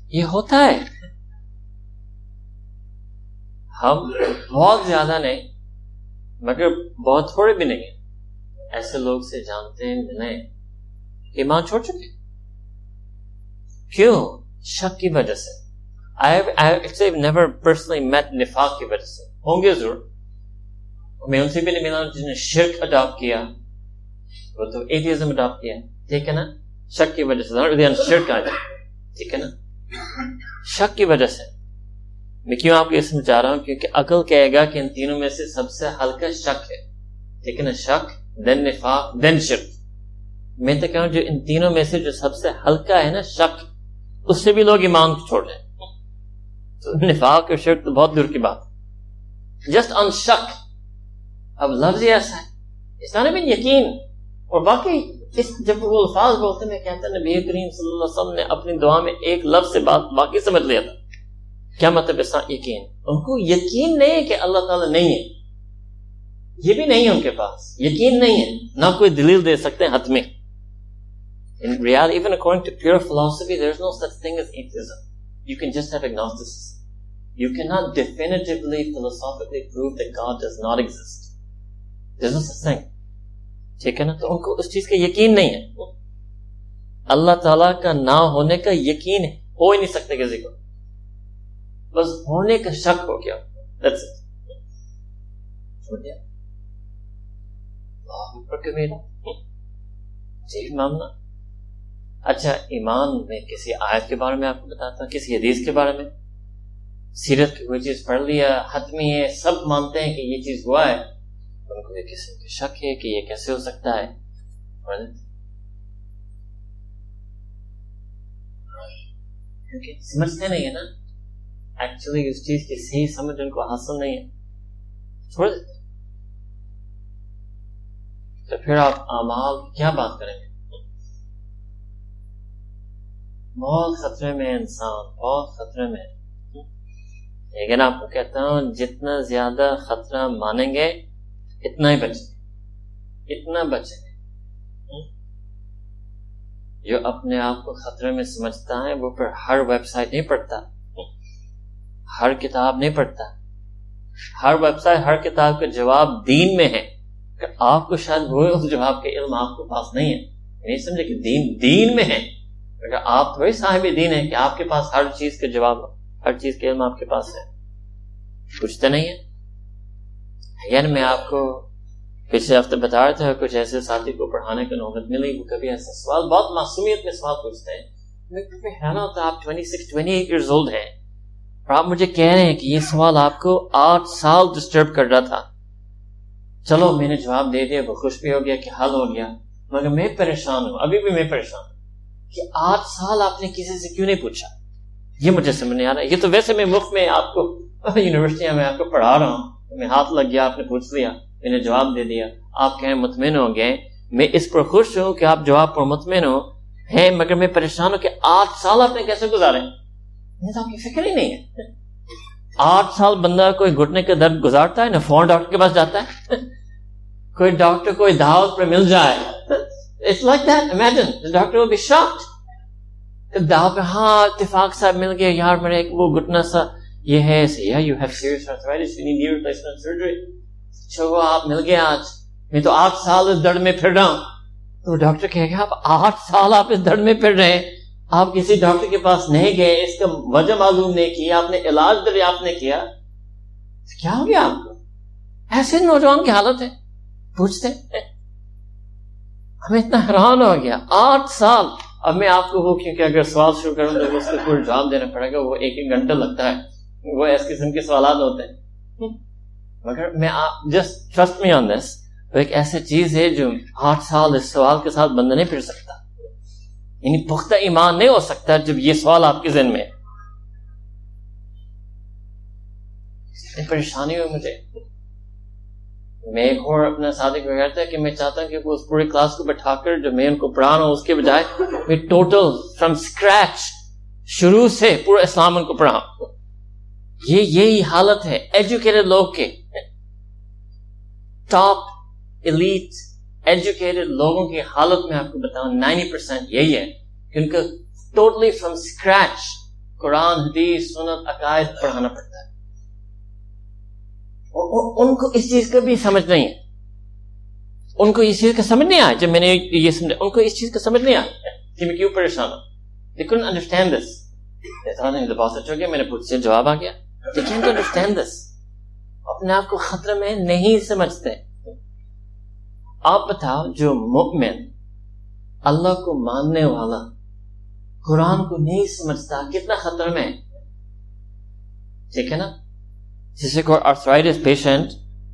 یہ ہوتا ہے۔ ہم بہت زیادہ نہیں، مگر بہت تھوڑے بھی نہیں۔ ایسے لوگ سے جانتے ہیں ملیں ایمان چھوڑ چکے۔ کیوں؟ شک کی وجہ سے۔ نیور پرسنلی میٹ نفاق کی وجہ سے۔ ہوں گے ضرور۔ میں ان سے بھی نہیں ملا جن نے شرک اڈاپٹ کیا۔ وہ تو ایتھیزم اڈاپٹ کیا۔ ٹھیک ہے نا؟ شک کی وجہ سے۔ شرک آ جائے ٹھیک ہے نا؟ شک کی وجہ سے۔ میں کیوں آپ کو یہ سمجھا رہا ہوں؟ کیونکہ عقل کہے گا کہ ان تینوں میں سے سب سے ہلکا شک ہے۔ ٹھیک ہے نا؟ شک۔ دین نفاق، دین شرک۔ میں تو کہوں جو ان تینوں میں سے جو سب سے ہلکا ہے نا شک، اس سے بھی لوگ ایمان چھوڑ رہے تو نفاق اور شرک تو بہت دور کی بات۔ جسٹ ان شک۔ اب لفظ ایسا ہے۔ اس طرح میں یقین۔ اور باقی اس جب وہ الفاظ بولتے میں کہتا نبی کریم صلی اللہ علیہ وسلم نے اپنی دعا میں ایک لفظ سے بات باقی سمجھ لیا تھا۔ کیا مطلب ایسا یقین؟ ان کو یقین نہیں ہے کہ اللہ تعالیٰ نہیں ہے۔ یہ بھی نہیں ان کے پاس یقین نہیں ہے نہ کوئی دلیل دے سکتے ہیں حتمی In reality, even according to pure philosophy, there is no such thing as atheism. You can just have agnosticism. You cannot definitively, philosophically prove that God does not exist. There's no such thing. ٹھیک ہے نا تو ان کو اس چیز کا یقین نہیں ہے اللہ تعالی کا نہ ہونے کا یقین ہو ہی نہیں سکتے کسی کو بس ہونے کا شک ہو گیا That's it. معاملہ جی، اچھا ایمان میں کسی آیت کے بارے میں آپ کو بتاتا ہوں، کسی حدیث کے بارے میں؟ سیرت کی کوئی چیز پڑھ لیا، حتمی ہے، سب مانتے ہیں کہ یہ چیز ہوا ہے۔ ان کو یہ قسم کے شک ہے کہ یہ کیسے ہو سکتا ہے؟ کیونکہ سمجھتے نہیں ہے نا۔ ایکچولی اس چیز کی صحیح سمجھ ان کو حاصل نہیں ہے۔ چھوڑ دیتے تو پھر آپ امال کیا بات کریں گے؟ بہت خطرے میں انسان، بہت خطرے میں۔ لیکن آپ کو کہتا ہوں، جتنا زیادہ خطرہ مانیں گے، اتنا ہی بچیں گے۔ اتنا بچیں گے۔ جو اپنے آپ کو خطرے میں سمجھتا ہے، وہ پھر ہر ویب سائٹ نہیں پڑھتا۔ ہر کتاب نہیں پڑھتا۔ ہر ویب سائٹ، ہر کتاب کا جواب دین میں ہے۔ کہ آپ کو شاید وہ جواب کے علم آپ کو پاس نہیں ہے یعنی نہیں سمجھے کہ دین دین میں ہے۔ اگر آپ تھوڑی صاحب دین ہے کہ آپ کے پاس ہر چیز کا جواب، ہر چیز کے علم آپ کے پاس ہے۔ پوچھتے نہیں ہے۔ یعنی میں آپ کو پچھلے ہفتے بتا رہا تھا، کچھ ایسے ساتھی کو پڑھانے کی نوبت ملی، وہ کبھی ایسا سوال، بہت معصومیت میں سوال پوچھتے ہیں۔ میں کبھی حیران ہوتا آپ twenty six twenty eight years old ہیں۔ اور آپ مجھے کہہ رہے ہیں کہ یہ سوال آپ کو آٹھ سال ڈسٹرب کر رہا تھا۔ چلو میں نے جواب دے دیا، وہ خوش بھی ہو گیا کہ حل ہو گیا۔ مگر میں پریشان ہوں، ابھی بھی میں پریشان ہوں کہ آٹھ سال آپ نے کسی سے کیوں نہیں پوچھا؟ یہ مجھے سمجھ نہیں آ رہا۔ یہ تو ویسے میں مفت میں آپ کو یونیورسٹی میں آپ کو پڑھا رہا ہوں۔ میں ہاتھ لگ گیا، آپ نے پوچھ لیا، میں نے جواب دے دیا۔ آپ کہیں مطمئن ہو گئے۔ میں اس پر خوش ہوں کہ آپ جواب پر مطمئن ہو ہیں، مگر میں پریشان ہوں کہ آٹھ سال آپ نے کیسے گزارے؟ تو آپ کی فکر ہی نہیں ہے۔ آٹھ سال بندہ کوئی گھٹنے کا درد گزارتا ہے نا فون ڈاکٹر کے پاس جاتا ہے؟ کوئی ڈاکٹر کوئی دعوت پر مل جائے۔ It's like that. Imagine. The doctor will be دعوت پہ ہاں اتفاق صاحب مل گیا یار میرے ایک وہ گھٹنا سا یہ ہے۔ Yeah, you have serious arthritis, you need knee replacement surgery. اچھا، چلو آپ مل گئے آج۔ میں تو آٹھ سال اس درد میں پھر رہا ہوں۔ تو ڈاکٹر کہے گا آپ آٹھ سال آپ اس درد میں پھر رہے ہیں۔ آپ کسی ڈاکٹر کے پاس نہیں گئے، اس کا وجہ معلوم نہیں کیا، آپ نے علاج دریافت نہیں کیا۔ کیا ہو گیا آپ کو؟ ایسے نوجوان کی حالت ہے؟ پوچھتے۔ ہمیں اتنا حیران ہو گیا۔ آٹھ سال۔ اب میں آپ کو وہ، کیونکہ اگر سوال شروع کروں تو اس کو جواب دینا پڑے گا، وہ ایک ایک گھنٹہ لگتا ہے۔ وہ اس قسم کے سوالات ہوتے ہیں۔ مگر میں جسٹ ٹرسٹ می آن دس وہ ایک ایسی چیز ہے جو آٹھ سال اس سوال کے ساتھ بندہ نہیں پھر سکتا۔ یعنی پختہ ایمان نہیں ہو سکتا جب یہ سوال آپ کے ذہن میں یعنی پریشانی ہوئی مجھے۔ میں ایک اور اپنا ساتھی کو کہتا ہے کہ میں چاہتا ہوں کہ وہ اس پورے کلاس کو بٹھا کر جو میں ان کو پڑھا رہا ہوں اس کے بجائے میں ٹوٹل فرام اسکریچ شروع سے پورا اسلام ان کو پڑھا یہ یہی حالت ہے۔ ایجوکیٹڈ لوگ کے۔ ٹاپ ایلیٹ ایجوکیٹڈ لوگوں کی حالت میں آپ کو بتاؤں نائنٹی پرسینٹ یہی ہے کہ ان کا ٹوٹلی فرام اسکریچ قرآن، حدیث، سنت، عقائد پڑھانا پڑتا ہے۔ ان کو اس چیز کا بھی سمجھ نہیں ہے۔ ان کو اس چیز کا سمجھ نہیں آیا۔ جب میں نے یہ سمجھا، ان کو اس چیز کا سمجھ نہیں آیا۔ کہ میں کیوں پریشان ہوں؟ They couldn't understand this بہت اچھا گیا، میں نے پوچھ سے جواب آ گیا۔ They اپنے آپ کو خطرے میں نہیں سمجھتے۔ آپ بتاؤ جو مؤمن اللہ کو ماننے والا قرآن کو نہیں سمجھتا، کتنا خطرے میں ٹھیک ہے نا، جیسے کوئی آرتھرائٹس پیشنٹ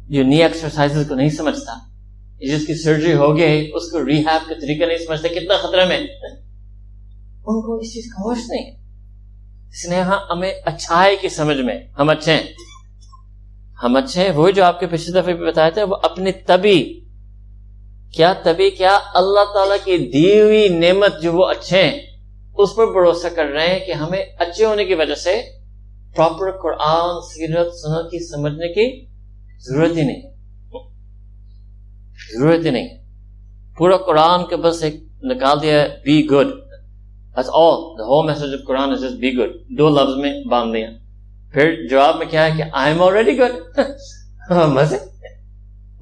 جو نی ایکسرسائز کو نہیں سمجھتا جس کی سرجری ہو گئی، اس کو ریہیب کا طریقہ نہیں سمجھتا، کتنا خطرہ میں ان کو اس چیز کا ہوش نہیں۔ اس نے ہاں ہمیں اچھائی کی سمجھ میں، ہم اچھے ہیں۔ ہم اچھے ہیں، وہ جو آپ کے پچھلے دفعے پہ بتایا تھا وہ اپنی تبھی کیا تبھی کیا اللہ تعالی کی دی ہوئی نعمت جو وہ اچھے ہیں، اس پر بھروسہ کر رہے ہیں کہ ہمیں اچھے ہونے کی وجہ سے پراپر قرآن، سیرت، سنت کی سمجھنے کی ضرورت ہی نہیں۔ ضرورت ہی نہیں۔ پورا قرآن کے بس ایک نکال دیا ہے be good all the whole message of Quran is be good دو لفظ میں باندھ دیا پھر جواب میں کیا ہے کہ آئی ایم آلریڈی گڈ مزے۔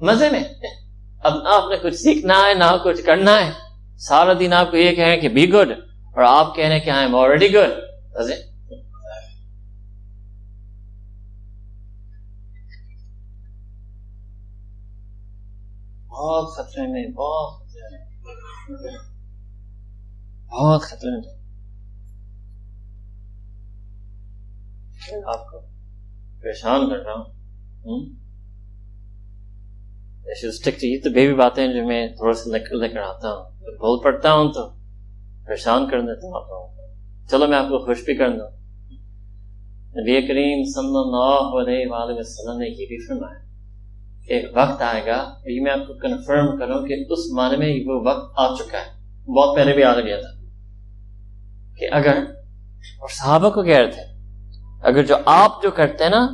مزے میں۔ اب نہ آپ نے کچھ سیکھنا ہے، نہ کچھ کرنا ہے۔ سارا دن آپ کو یہ کہیں کہ بی گڈ اور آپ کہہ رہے کہ آئی ایم آلریڈی گڈ بہت خطرے میں، بہت خطرے میں۔ بہت خطرے میں۔ آپ کو پریشان کر رہا ہوں۔ تو بیبی باتیں جو میں تھوڑا سا لے کر آتا ہوں بول پڑتا ہوں تو پریشان کر دیتا ہوں آپ لوگوں کو چلو میں آپ کو خوش بھی کر دوں نبی کریم صلی اللہ علیہ وآلہ وسلم نے یہ بھی فرمایا ایک وقت آئے گا۔ یہ میں آپ کو کنفرم کروں کہ اس معنی میں وہ وقت آ چکا ہے۔ بہت پہلے بھی آ گیا تھا۔ کہ اگر اور صحابہ کو کہہ رہے تھے، اگر جو آپ جو کرتے ہیں نا،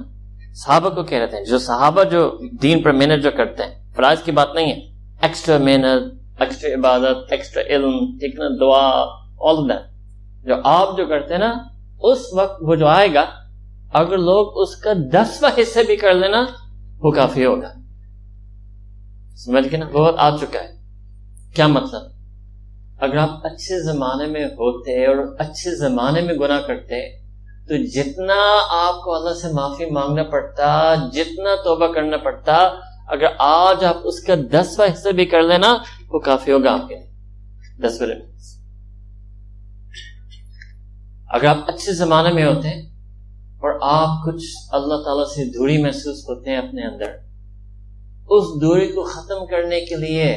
صحابہ کو کہہ رہے تھے، جو صحابہ جو دین پر محنت جو کرتے ہیں فرائض کی بات نہیں ہے۔ ایکسٹرا محنت ایکسٹرا عبادت ایکسٹرا علم ٹھیک نا دعا آل جو آپ جو کرتے ہیں نا، اس وقت وہ جو آئے گا، اگر لوگ اس کا دسواں حصے بھی کر لینا وہ کافی ہوگا۔ سمجھ کے نا؟ بہت آ چکا ہے۔ کیا مطلب؟ اگر آپ اچھے زمانے میں ہوتے اور اچھے زمانے میں گناہ کرتے، تو جتنا آپ کو اللہ سے معافی مانگنا پڑتا، جتنا توبہ کرنا پڑتا اگر آج آپ اس کا دسواں حصہ بھی کر لینا وہ کافی ہوگا آپ کے لیے۔ دس بڑے اگر آپ اچھے زمانے میں ہوتے ہیں اور آپ کچھ اللہ تعالی سے دوری محسوس ہوتے ہیں اپنے اندر، اس دوری کو ختم کرنے کے لیے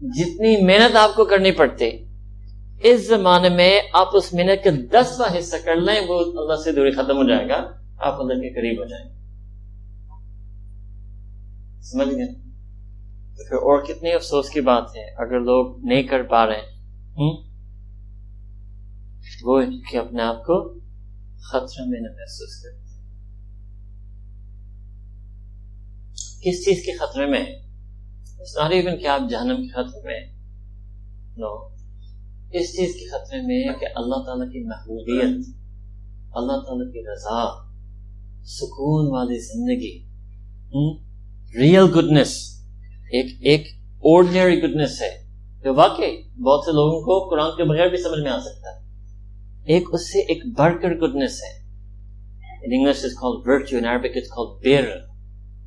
جتنی محنت آپ کو کرنی پڑتی، اس زمانے میں آپ اس محنت کا دسواں حصہ کر لیں، وہ اللہ سے دوری ختم ہو جائے گا، آپ اللہ کے قریب ہو جائیں گے۔ سمجھ گئے؟ تو پھر اور کتنی افسوس کی بات ہے، اگر لوگ نہیں کر پا رہے ہیں۔ وہ کہ اپنے آپ کو خطرہ میں نہ محسوس کرتے کس چیز کے خطرے میں؟ ساری ایون کہ آپ جہنم کے خطرے میں نو۔ اس چیز کے خطرے میں کہ اللہ تعالیٰ کی محبوبیت، اللہ تعالیٰ کی رضا، سکون والی زندگی۔ ریئل گڈنس ایک ایک آرڈنری گڈنس ہے. جو واقعی بہت سے لوگوں کو قرآن کے بغیر بھی سمجھ میں آ سکتا ہے. ایک اس سے ایک بڑھ کر گڈنس ہے. In English it's called virtue. In Arabic it's called bir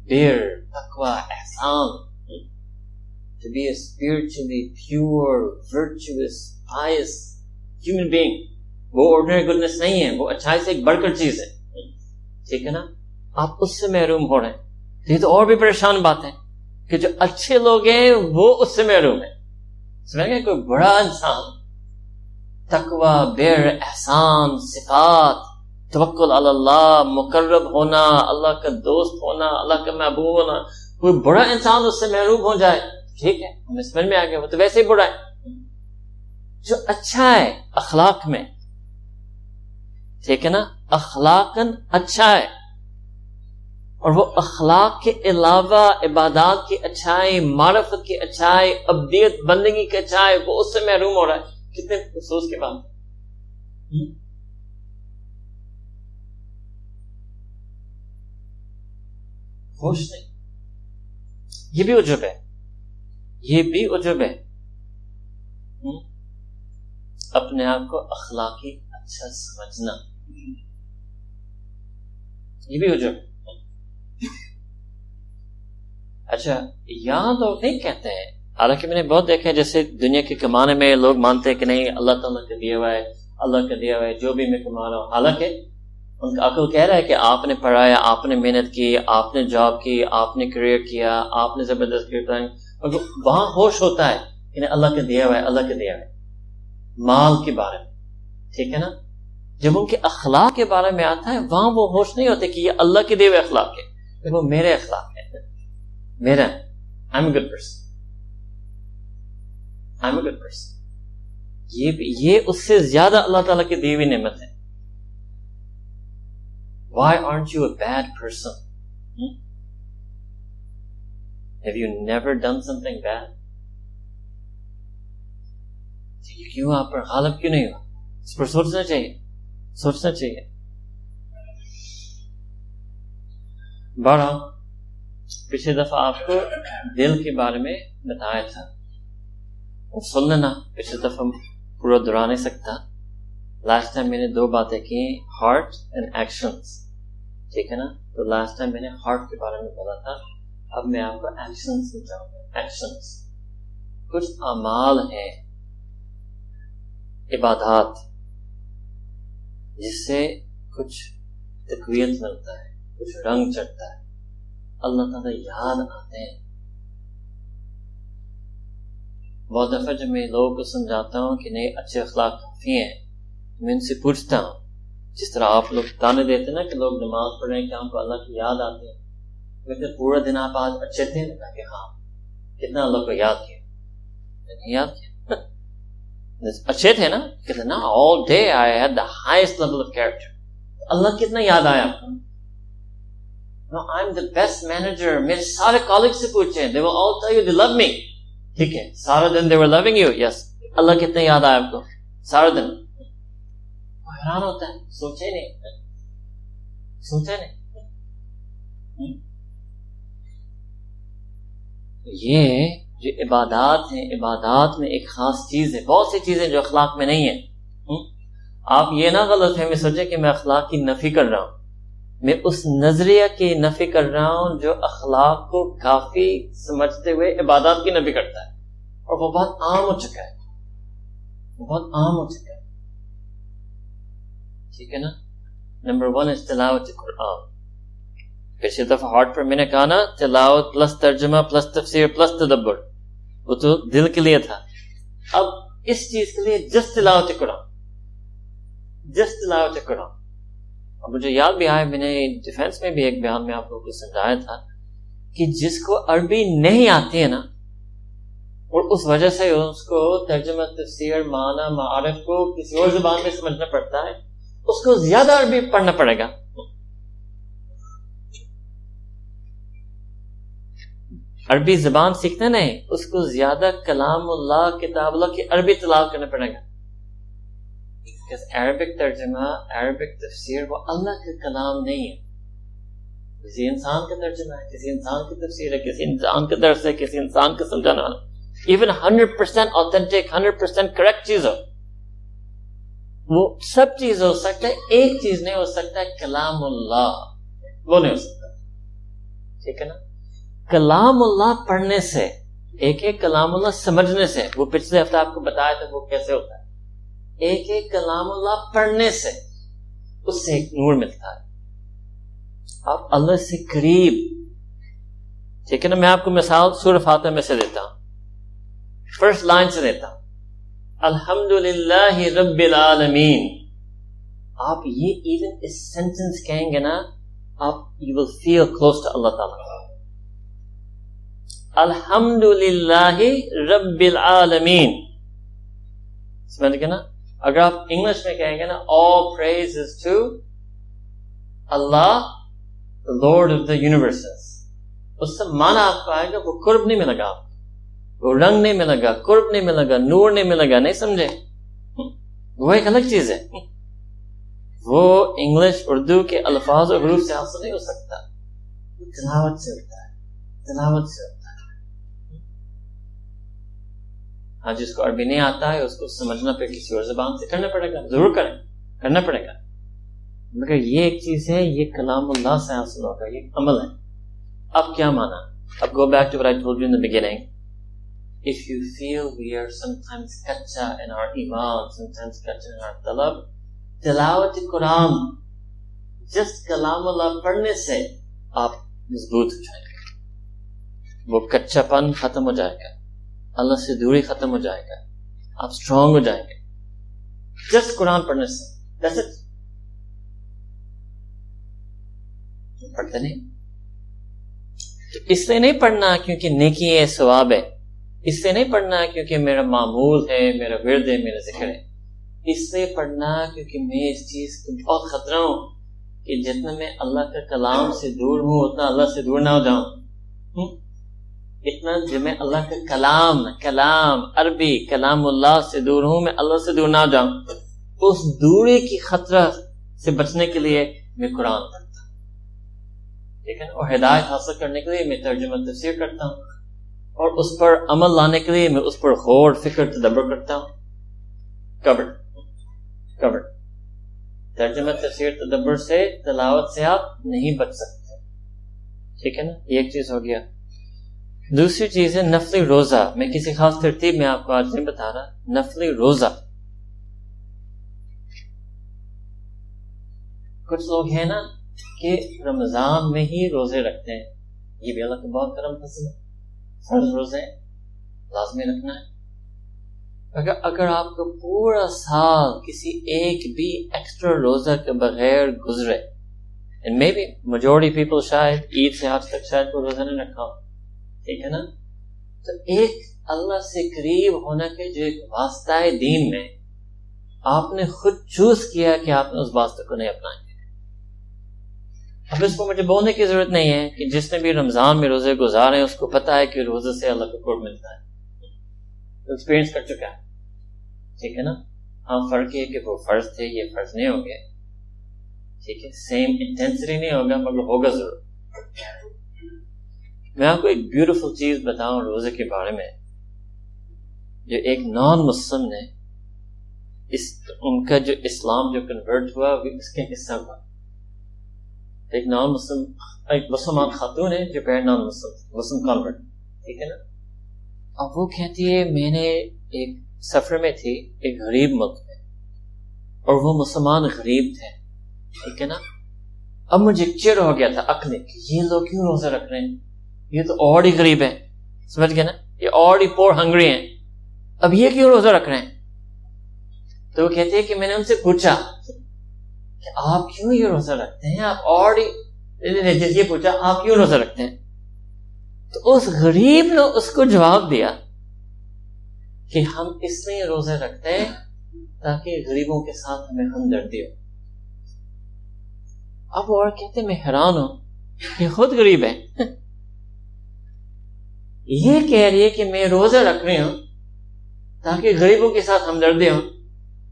bir taqwa ihsan. To be a spiritually pure virtuous pious human being. وہ ordinary goodness نہیں ہے. وہ اچھائی سے ایک بڑھ کر چیز ہے. ٹھیک ہے نا؟ آپ اس سے محروم ہو رہے ہیں. یہ تو اور بھی پریشان بات ہے کہ جو اچھے لوگ ہیں وہ اس سے محروم ہیں۔ سمجھ گئے کوئی بڑا انسان تقوی، بیر، احسان، صفات، توکل اللہ، مقرب ہونا، اللہ کا دوست ہونا، اللہ کا محبوب ہونا، کوئی بڑا انسان اس سے محروب ہو جائے، ٹھیک ہے، ہمیں سمجھ میں آ گیا، وہ تو ویسے ہی برا ہے۔ جو اچھا ہے اخلاق میں، ٹھیک ہے نا اخلاقن اچھا ہے۔ اور وہ اخلاق کے علاوہ عبادات کی اچھائی، معرفت کی اچھائی، ابدیت، بندگی کی اچھائی، وہ اس سے محروم ہو رہا ہے۔ کتنے افسوس کے بعد۔ خوش نہیں۔ یہ بھی عجب ہے۔ یہ بھی عجب ہے۔ اپنے آپ کو اخلاقی اچھا سمجھنا۔ یہ بھی عجب۔ ہے اچھا یہاں لوگ نہیں کہتے ہیں۔ حالانکہ میں نے بہت دیکھا ہے، جیسے دنیا کے کمانے میں لوگ مانتے ہیں کہ نہیں، اللہ تعالیٰ کا دیا ہوا ہے، اللہ کا دیا ہوا ہے، جو بھی میں کما رہا ہوں۔ حالانکہ ان کا عقل کہہ رہا ہے کہ آپ نے پڑھایا، آپ نے محنت کی، آپ نے جاب کی، آپ نے کریئر کیا، آپ نے زبردست وہاں ہوش ہوتا ہے کہ اللہ کا دیا ہوا ہے، اللہ کا دیا ہوا ہے۔ مال کے بارے میں، ٹھیک ہے نا؟ جب ان کے اخلاق کے بارے میں آتا ہے، وہاں وہ ہوش نہیں ہوتے کہ یہ اللہ کے دیوے اخلاق ہے وہ میرے اخلاق ہے میرا I am good person I am good person یہ اس سے زیادہ اللہ تعالیٰ کی دیوی نعمت ہے Why aren't you a bad person? Hmm? Have you never done something bad? کیوں آپ پر غالب کیوں نہیں ہوا اس پر سوچنا چاہیے سوچنا چاہیے بڑا پچھلے دفعہ آپ کو دل کے بارے میں بتایا تھا۔ سن لینا، پچھلے دفعہ پورا دورا نہیں سکتا۔ لاسٹ ٹائم میں نے دو باتیں کی ہارٹ اینڈ ایکشنس ٹھیک ہے نا؟ تو لاسٹ ٹائم میں نے ہارٹ کے بارے میں بولا تھا۔ اب میں آپ کو ایکشن سمجھاؤں گا۔ ایکشن کچھ امال ہے عبادات، جس سے کچھ تقویت ملتا ہے، کچھ رنگ چڑھتا ہے۔ اللہ تعالیٰ یاد آتے ہیں۔ بہت دفعہ جب میں لوگوں کو سمجھاتا ہوں کہ نہیں، اچھے اخلاق کافی ہیں، میں ان سے پوچھتا ہوں، جس طرح آپ لوگ تانے دیتے نا کہ لوگ نماز پڑھ رہے ہیں کہ ہم کو اللہ کی یاد آتی ہے لیکن پورا دن آپ آج اچھے تھے؟ نا کہ ہاں۔ کتنا اللہ کو یاد کیا؟ نہیں یاد کیا۔ اچھے تھے نا؟ کتنا all day I had the highest level of character اللہ کتنا یاد آیا آپ کو؟ بیسٹ مینیجر میرے سارے کالج سے پوچھے they will all tell you they love me. ٹھیک ہے سارا دن they were loving you? Yes. اللہ کتنا یاد آیا آپ کو سارا دن حیران ہوتا ہے سوچے نہیں سوچے نہیں یہ جو عبادات ہیں عبادات میں ایک خاص چیز ہے بہت سی چیزیں جو اخلاق میں نہیں ہیں. Hmm? آپ یہ نہ غلط ہے میں سوچے کہ میں اخلاق کی نفی کر رہا ہوں۔ میں اس نظریہ کی نفی کر رہا ہوں جو اخلاق کو کافی سمجھتے ہوئے عبادات کی نفی کرتا ہے۔ اور وہ بہت عام ہو چکا ہے۔ وہ بہت عام ہو چکا ہے۔ ٹھیک ہے نا؟ نمبر ون از تلاوت قرآن۔ پچھلی دفعہ ہارٹ پر میں نے کہا نا، تلاوت پلس ترجمہ پلس تفسیر پلس تدبر۔ وہ تو دل کے لیے تھا۔ اب اس چیز کے لیے جس تلاوت قرآن۔ جس تلاوت قرآن۔ اب مجھے یاد بھی آیا، میں نے ڈیفینس میں بھی ایک بیان میں آپ لوگوں کو سمجھایا تھا کہ جس کو عربی نہیں آتی ہے نا، اور اس وجہ سے اس کو ترجمہ تفسیر معنی معارف کو کسی اور زبان میں سمجھنا پڑتا ہے، اس کو زیادہ عربی پڑھنا پڑے گا۔ عربی زبان سیکھنا نہیں، اس کو زیادہ کلام اللہ، کتاب اللہ کی عربی تلاش کرنا پڑے گا۔ عربک ترجمہ، عربک تفسیر وہ اللہ کا کلام نہیں ہے۔ کسی انسان کا ترجمہ ہے، کسی انسان کی تفسیر ہے، کسی انسان کا درس ہے، کسی انسان کا سمجھانا even hundred percent authentic hundred percent correct چیز ہو وہ سب چیز ہو سکتا ہے، ایک چیز نہیں ہو سکتا ہے کلام اللہ۔ وہ نہیں ہو سکتا۔ ٹھیک ہے نا؟ کلام اللہ پڑھنے سے، ایک ایک کلام اللہ سمجھنے سے، وہ پچھلے ہفتے آپ کو بتایا تھا وہ کیسے ہوتا ہے۔ ایک ایک کلام اللہ پڑھنے سے اس سے ایک نور ملتا ہے۔ آپ اللہ سے قریب۔ ٹھیک ہے نا، میں آپ کو مثال سور فاتح میں سے دیتا ہوں۔ فرسٹ لائن سے دیتا ہوں۔ الحمد للہ رب العالمین۔ آپ یہ ایون اس سینٹینس کہیں گے نا، آپ you will feel close to اللہ تعالیٰ۔ الحمد للہ رب العالمین۔ سمجھ گئے نا اگر آپ انگلش میں کہیں گے نا، all praise is to اللہ لارڈ آف دا یونیورسز اس سے مانا آپ کو آئے گا، وہ قرب نہیں ملے گا آپ وہ رنگ نہیں ملے گا، قرب نہیں ملے گا، نور نہیں ملے گا، نہیں سمجھے. وہ ایک الگ چیز ہے. وہ انگلش اردو کے الفاظ اور حروف سے حاصل نہیں ہو سکتا. تلاوت سے ہوتا ہے. تلاوت سے ہاں جس کو عربی نہیں آتا ہے اس کو سمجھنا پہ کسی اور زبان سے کرنا پڑے گا ضرور کریں کرنا پڑے گا۔ مگر یہ ایک چیز ہے یہ کلام اللہ سے حاصل ہوگا یہ عمل ہے۔ اب کیا مانا؟ اب go back to right told you in the beginning if you feel we are sometimes kacha in our iman, sometimes kacha in our talab, تلاوت قرآن جس کلام اللہ پڑھنے سے آپ مضبوط ہو جائیں گے۔ وہ کچا پن ختم ہو جائے گا۔ اللہ سے دوری ختم ہو جائے گا۔ آپ اسٹرانگ ہو جائیں گے۔ جس قرآن پڑھنے سے۔ پڑھتے نہیں۔ تو اس لیے نہیں پڑھنا کیونکہ نیکی ہے ثواب ہے۔ اس سے نہیں پڑھنا کیونکہ میرا معمول ہے، میرا ورد ہے، میرا ذکر ہے۔ اس سے پڑھنا کیونکہ میں اس چیز کو بہت خطرہ ہوں کہ جتنا میں اللہ کا کلام سے دور ہوں، اتنا اللہ سے دور نہ ہو جاؤں۔ اتنا جو میں اللہ کا کلام کلام، عربی، کلام اللہ سے دور ہوں، میں اللہ سے دور نہ جاؤں۔ اس دوری کی خطرہ سے بچنے کے لیے میں قرآن پڑھتا ہوں۔ ٹھیک ہے اور ہدایت حاصل کرنے کے لیے میں ترجمہ تفسیر کرتا ہوں۔ اور اس پر عمل لانے کے لیے میں اس پر غور، فکر، تدبر کرتا ہوں۔ کبر کور ترجمہ تفسیر، تدبر سے، تلاوت سے آپ نہیں بچ سکتے۔ ٹھیک ہے نا؟ ایک چیز ہو گیا۔ دوسری چیز ہے نفلی روزہ۔ میں کسی خاص ترتیب میں آپ کو آج نہیں بتا رہا، نفلی روزہ۔ کچھ لوگ ہیں نا کہ رمضان میں ہی روزے رکھتے ہیں۔ یہ بھی اللہ کا بہت کرم پسند ہے۔ فرض روزے لازمی رکھنا ہے۔ اگر اگر آپ کو پورا سال کسی ایک بھی ایکسٹرا روزہ کے بغیر گزرے مے بی میجورٹی پیپل شاید عید سے آج تک شاید کوئی روزہ نہیں رکھا ہو۔ ٹھیک ہے نا؟ تو ایک اللہ سے قریب ہونے کے جو ایک واسطہ ہے دین میں آپ نے خود چوز کیا کہ آپ نے اس واسطے کو نہیں اپنائیں گے اب اس کو مجھے بولنے کی ضرورت نہیں ہے کہ جس نے بھی رمضان میں روزے گزارے، اس کو پتا ہے کہ روزے سے اللہ کو قرب ملتا ہے۔ ایکسپیرینس کر چکا ہے۔ ٹھیک ہے نا؟ ہاں فرق یہ کہ وہ فرض تھے، یہ فرض نہیں ہو گئے ٹھیک ہے؟ سیم انٹینسٹی نہیں ہوگا، مگر ہوگا ضرور۔ میں آپ کو ایک بیوٹیفل چیز بتاؤں روزے کے بارے میں جو ایک نان مسلم نے اس ان کا جو اسلام جو کنورٹ ہوا اس کے حصہ ہوا۔ ایک نان مسلم ایک مسلمان خاتون ہے جو پہلے نان مسلم مسلم کنورٹ ٹھیک ہے نا؟ اب وہ کہتی ہے، میں نے ایک سفر میں تھی، ایک غریب ملک میں، اور وہ مسلمان غریب تھے۔ ٹھیک ہے نا؟ اب مجھے چڑ ہو گیا تھا اکنے کہ یہ لوگ کیوں روزہ رکھ رہے ہیں؟ یہ تو اور ہی غریب ہیں۔ سمجھ گئے نا؟ یہ اور ہی پور ہنگری ہیں۔ اب یہ کیوں روزہ رکھ رہے ہیں؟ تو وہ کہتے ہیں کہ میں نے ان سے پوچھا کہ آپ کیوں یہ روزہ رکھتے ہیں؟ آپ اور ہی یہ پوچھا، آپ کیوں روزہ رکھتے ہیں؟ تو اس غریب نے اس کو جواب دیا کہ ہم اس لیے روزے رکھتے ہیں تاکہ غریبوں کے ساتھ ہمیں ہمدردی ہو۔ اب اور کہتے میں حیران ہوں کہ خود غریب ہے یہ کہہ رہی ہے کہ میں روزہ رکھ رہی ہوں تاکہ غریبوں کے ساتھ ہمدردی ہو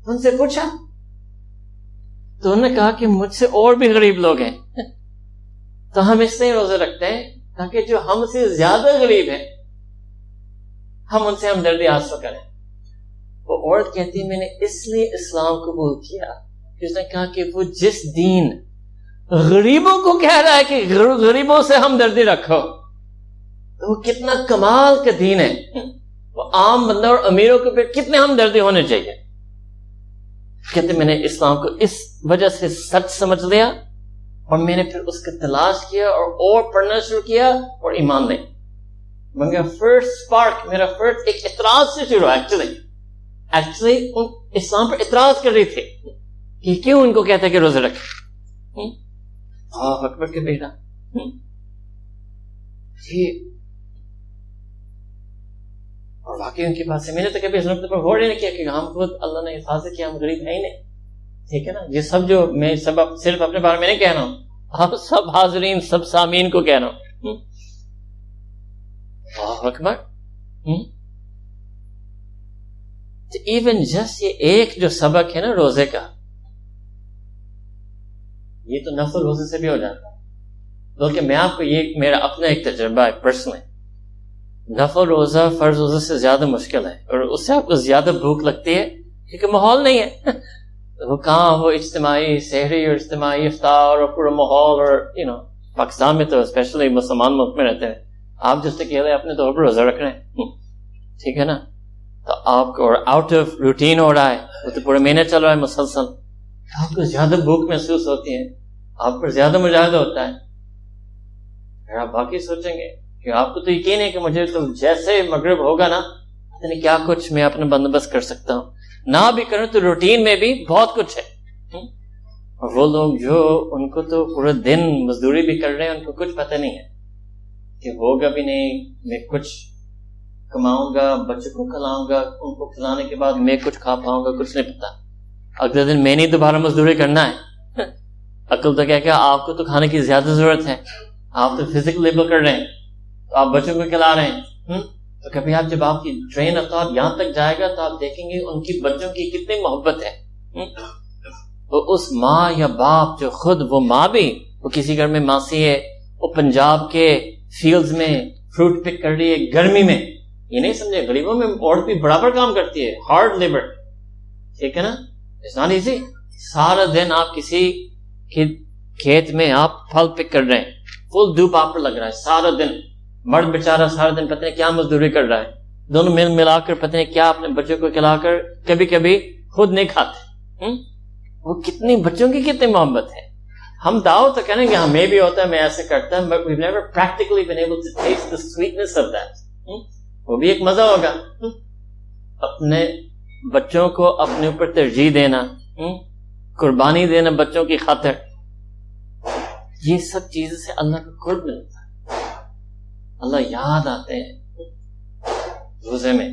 ان سے پوچھا۔ تو انہوں نے کہا کہ مجھ سے اور بھی غریب لوگ ہیں۔ تو ہم اس لیے روزہ رکھتے ہیں تاکہ جو ہم سے زیادہ غریب ہیں، ہم ان سے ہمدردی حاصل کریں۔ وہ عورت کہتی ہے میں نے اس لیے اسلام قبول کیا کہ اس نے کہا کہ وہ جس دین غریبوں کو کہہ رہا ہے کہ غریبوں سے ہمدردی رکھو۔ تو وہ کتنا کمال کا دین ہے وہ عام بندہ اور امیروں کے پہ کتنے ہمدردی ہونے چاہیے۔ کہتے میں نے اسلام کو اس وجہ سے سچ سمجھ لیا اور میں نے پھر اس کا تلاش کیا اور اور پڑھنا شروع کیا اور ایمان لے مگر فرسٹ اسپارک میرا فرسٹ ایک اعتراض سے شروع ایکچولی ایکچولی اسلام پر اعتراض کر رہی تھی کہ کیوں ان کو کہتا ہے کہ روزے رکھے اکبر کے بیٹا۔ اور واقعی ان کے پاس ہے میں نے تو کبھی اس نقطے پر غور نہیں کیا کہ ہم خود اللہ نے حفاظت کیا ہم غریب ہے ہی نہیں۔ ٹھیک ہے نا؟ یہ سب جو میں سب صرف اپنے بارے میں نہیں کہہ رہا ہوں، آپ سب حاضرین، سب سامعین کو کہہ رہا ہوں۔ اکبر۔ تو ایون جسٹ یہ ایک جو سبق ہے نا روزے کا، یہ تو نفل روزے سے بھی ہو جاتا ہے۔ بلکہ میں آپ کو یہ، میرا اپنا ایک تجربہ ہے پرسنلی نفل روزہ فرض روزہ سے زیادہ مشکل ہے اور اس سے آپ کو زیادہ بھوک لگتی ہے کیونکہ ماحول نہیں ہے۔ وہ کہاں وہ اجتماعی شہری اور اجتماعی افطار اور پورا ماحول اور یو نو پاکستان میں تو اسپیشلی مسلمان ملک میں رہتے ہیں۔ آپ جس سے کہہ رہے اپنے طور پر روزہ رکھ رہے ہیں۔ ٹھیک ہے نا؟ تو آپ کو آؤٹ آف روٹین ہو رہا ہے۔ وہ تو پورے مہینے چل رہا ہے مسلسل۔ آپ کو زیادہ بھوک محسوس ہوتی ہے۔ آپ پر زیادہ مجاہدہ ہوتا ہے۔ آپ باقی سوچیں گے۔ کہ آپ کو تو یقین ہے کہ مجھے تو جیسے مغرب ہوگا نا یعنی کیا کچھ میں اپنا بندوبست کر سکتا ہوں؟ نہ بھی کروں تو روٹین میں بھی بہت کچھ ہے۔ اور وہ لوگ جو ان کو تو پورے دن مزدوری بھی کر رہے ہیں، ان کو کچھ پتہ نہیں ہے کہ ہوگا بھی نہیں، میں کچھ کماؤں گا، بچوں کو کھلاؤں گا، ان کو کھلانے کے بعد میں کچھ کھا پاؤں گا، کچھ نہیں پتا اگلے دن میں نہیں دوبارہ مزدوری کرنا ہے۔ عقل تو کیا کہ آپ کو تو کھانے کی زیادہ ضرورت ہے۔ آپ تو فزیکل لیبر کر رہے ہیں۔ تو آپ بچوں کو کھلا رہے ہیں۔ تو کبھی آپ جب آپ کی ٹرین افطار یہاں تک جائے گا تو آپ دیکھیں گے ان کی بچوں کی کتنی محبت ہے۔ تو اس ماں یا باپ جو خود وہ ماں بھی، وہ کسی گھر میں ماسی ہے، وہ پنجاب کے فیلڈ میں فروٹ پک کر رہی ہے گرمی میں۔ یہ نہیں سمجھے، غریبوں میں عورت بھی برابر کام کرتی ہے ہارڈ لیبر ٹھیک ہے نا؟ اٹس ناٹ ایزی سارا دن آپ کسی کھیت میں آپ پھل پک کر رہے ہیں۔ فل دھوپ آپ پر لگ رہا ہے، سارا دن۔ مرد بیچارہ سارا دن پتہ نہیں کیا مزدوری کر رہا ہے۔ دونوں مل ملا کر پتہ نہیں کیا اپنے بچوں کو کھلا کر کبھی کبھی خود نہیں کھاتے۔ وہ کتنی بچوں کی کتنی محبت ہے۔ ہم داؤ تو کہنے کہ ہمیں بھی ہوتا ہے، میں ایسے کرتا ہوں but never practically been able to taste the sweetness of that وہ بھی ایک مزہ ہوگا۔ اپنے بچوں کو اپنے اوپر ترجیح دینا۔ قربانی دینا بچوں کی خاطر۔ یہ سب چیزوں سے اللہ کا قرب ملتا اللہ یاد آتے ہیں۔ روزے میں،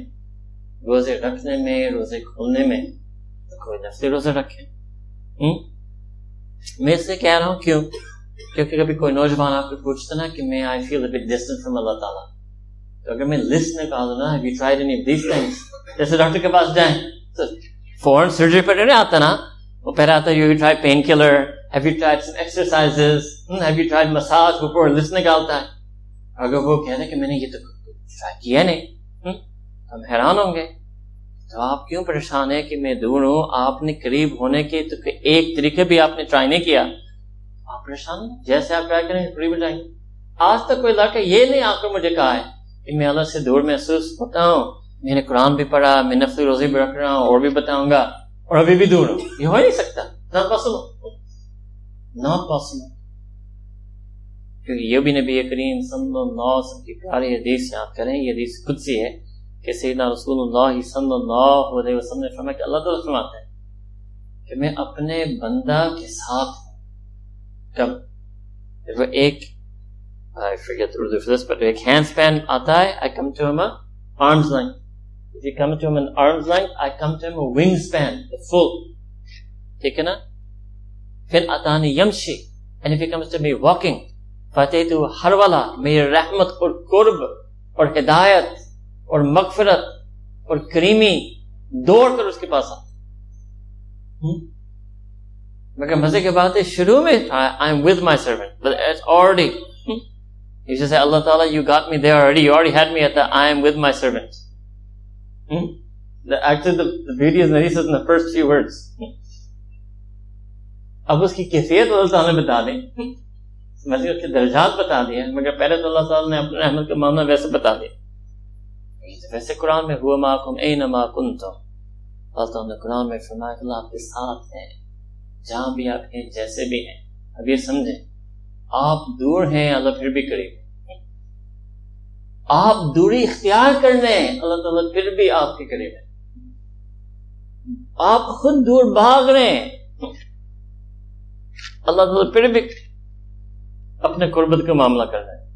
روزے رکھنے میں، روزے کھولنے میں۔ تو کوئی نفلی روزے رکھے۔ میں اس سے کہہ رہا ہوں کیوں؟ کیونکہ کبھی کوئی نوجوان آپ کو پوچھتا نا کہ میں I feel but distance from اللہ تعالیٰ تو اگر میں لسٹ نکالوں نا have you tried any these things جیسے ڈاکٹر کے پاس جائیں۔ تو فورن سرجری پر نہیں آتا نا؟ وہ پہلے آتا ہے you try painkiller have you tried some exercises have you tried massage وہ پورا لسٹ نکالتا ہے۔ اگر وہ کہہ دے کہ میں نے یہ تو کیا نہیں، ہم حیران ہوں گے۔ تو آپ کیوں پریشان ہیں کہ میں دور ہوں؟ آپ نے قریب ہونے کے تو ایک طریقے بھی آپ نے ٹرائی نہیں کیا۔ آپ پریشان جیسے آپ ٹرائی کریں قریب جائیں آج تک کوئی لڑکا یہ نہیں آ کر مجھے کہا ہے کہ میں اللہ سے دور محسوس ہوتا ہوں۔ میں نے قرآن بھی پڑھا، میں نفلی روزی بھی رکھ رہا ہوں اور بھی بتاؤں گا اور ابھی بھی دور ہوں۔ یہ ہو نہیں سکتا۔ نہ پاسبل نہ پاسبل کیونکہ یہ بھی نبی کریم صلی اللہ علیہ وسلم کی پیاری حدیث یاد کریں یہ حدیث خود سی ہے کہ سیدنا رسول اللہ صلی اللہ علیہ وسلم نے فرمایا کہ اللہ تعالیٰ فرماتے ہیں کہ میں اپنے بندہ کے ساتھ کب وہ ایک I forget the Urdu for this, but ایک ہینڈ سپین آتا ہے I come to him a arm's length. If you come to him an arm's length, I come to him a wingspan, the full. ٹھیک ہے نا پھر اتانی یمشی and if he comes to me walking, فتح ہر والا میری رحمت اور قرب اور ہدایت اور مغفرت اور کریمی دوڑ کر اس کے پاس آتا مگر مزے کے بات ہے شروع میں I am with my servant already You just say, Allah Ta'ala, you got me there already. You already had me at the I am with my servant. اب اس کی کیفیت اللہ تعالیٰ بتا دیں۔ مزید اس کے درجات بتا دیے مگر پہلے تو اللہ تعالیٰ نے اپنے رحمت کا معاملہ ویسے بتا دیا ویسے قرآن میں ہوا ماکم اے نما کن تم اللہ تعالیٰ نے قرآن میں فرمایا کہ اللہ آپ کے ساتھ ہیں، جہاں بھی آپ ہیں، جیسے بھی ہیں۔ اب یہ سمجھیں، آپ دور ہیں، اللہ پھر بھی قریب آپ دوری اختیار کر لیں اللہ تعالیٰ پھر بھی آپ کے قریب ہے۔ آپ خود دور بھاگ رہے ہیں۔ اللہ تعالیٰ پھر بھی اپنے قربت کا معاملہ کر رہے ہیں۔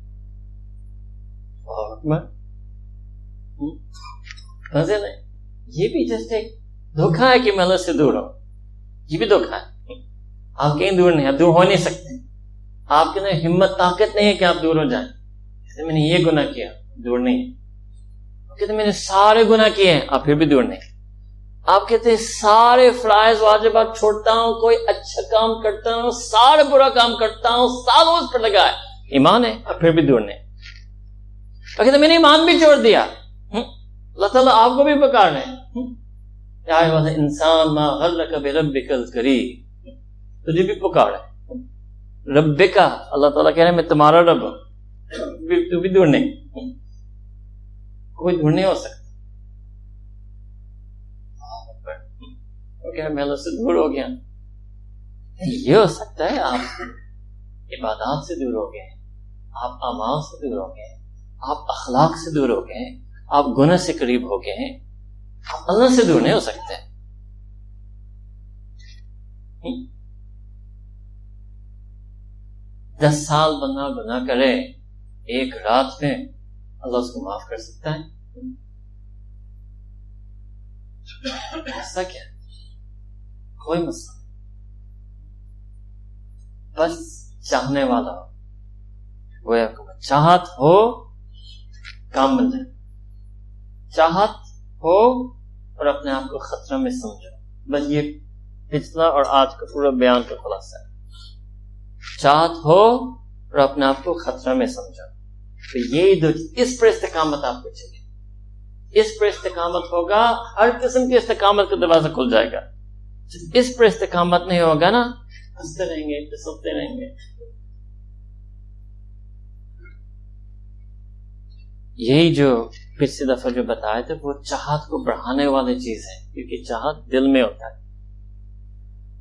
یہ بھی جسٹ ایک دھوکھا ہے کہ میں اللہ سے دور ہوں۔ یہ بھی دھوکھا ہے۔ آپ کہیں دور نہیں آپ دور ہو نہیں سکتے۔ آپ کے اندر ہمت طاقت نہیں ہے کہ آپ دور ہو جائیں۔ میں نے یہ گناہ کیا دور نہیں۔ ہے کہتے میں نے سارے گناہ کیے ہیں آپ پھر بھی دور نہیں۔ آپ کہتے ہیں سارے فرائض واجبات چھوڑتا ہوں، کوئی اچھا کام کرتا ہوں، سارے برا کام کرتا ہوں سالوں اس پر لگا ہے۔ ایمان ہے، اب پھر بھی دور نہیں کہتے میں نے ایمان بھی چھوڑ دیا۔ اللہ تعالیٰ آپ کو بھی پکار رہے انسان ما غلق بربک کری تجھے بھی پکار ہے۔ رب کا اللہ تعالیٰ کہہ رہے ہیں میں تمہارا رب ہوں۔ تو بھی دور نہیں کوئی دور نہیں ہو سکتا۔ میں اللہ سے دور ہو گیا۔ یہ ہو سکتا ہے آپ عبادات سے دور ہو گئے، آپ امال سے دور ہو گئے، آپ اخلاق سے دور ہو گئے، آپ گناہ سے قریب ہو گئے آپ اللہ سے دور نہیں ہو سکتے۔ دس سال بندہ گناہ کرے، ایک رات میں اللہ اس کو معاف کر سکتا ہے؟ ایسا کیا؟ کوئی مسئلہ بس چاہنے والا ہو وہ چاہت ہو کام بن جائے چاہت ہو اور اپنے آپ کو خطرہ میں سمجھو۔ بس یہ پچھلا اور آج کا پورا بیان کا خلاصہ ہے۔ چاہت ہو اور اپنے آپ کو خطرہ میں سمجھو۔ تو یہی دو اس پر استقامت آپ کو چاہیے۔ اس پر استقامت ہوگا، ہر قسم کی استقامت کا دروازہ کھل جائے گا۔ اس پر استقامت نہیں ہوگا نا؟ ہنستے رہیں گے پسلتے رہیں گے۔ یہی جو پچھلی دفعہ جو بتایا تھے وہ چاہت کو بڑھانے والی چیز ہے کیونکہ چاہت دل میں ہوتا ہے۔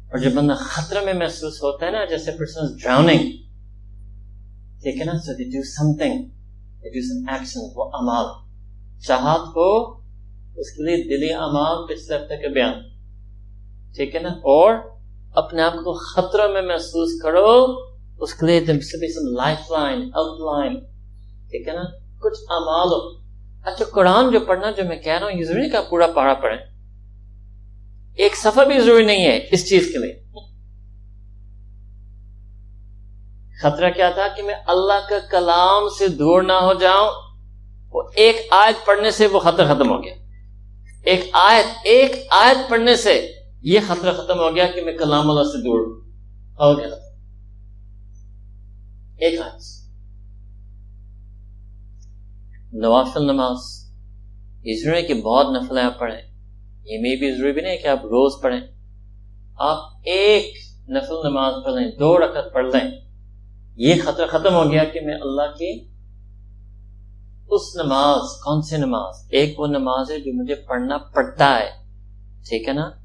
اور جب بندہ خطرے میں محسوس ہوتا ہے نا جیسے پرسن ڈراؤنگ ٹھیک ہے نا so they do something they do some action وہ امال چاہت کو اس کے لیے دلی امال پچھلے ہفتے کے بیان۔ ٹھیک ہے نا؟ اور اپنے آپ کو خطرہ میں محسوس کرو، اس کے لیے لائف لائن ہیلپ لائن ٹھیک ہے نا؟ کچھ امال ہو اچھا قرآن جو پڑھنا، جو میں کہہ رہا ہوں، یہ ضروری کا پورا پارا پڑھیں۔ ایک سفر بھی ضروری نہیں ہے اس چیز کے لیے۔ خطرہ کیا تھا کہ میں اللہ کا کلام سے دور نہ ہو جاؤں، وہ ایک آیت پڑھنے سے وہ خطر ختم ہو گیا۔ ایک آیت ایک آیت پڑھنے سے یہ خطرہ ختم ہو گیا کہ میں کلام اللہ سے دور ہو گیا۔ ایک حادث نوافل نماز یہ ضروری کہ بہت نفل آپ پڑھیں۔ یہ میں بھی ضروری بھی نہیں کہ آپ روز پڑھیں۔ آپ ایک نفل نماز پڑھ لیں، دو رکعت پڑھ لیں۔ یہ خطرہ ختم ہو گیا کہ میں اللہ کی اس نماز، کون سی نماز؟ ایک وہ نماز ہے جو مجھے پڑھنا پڑتا ہے۔ ٹھیک ہے نا؟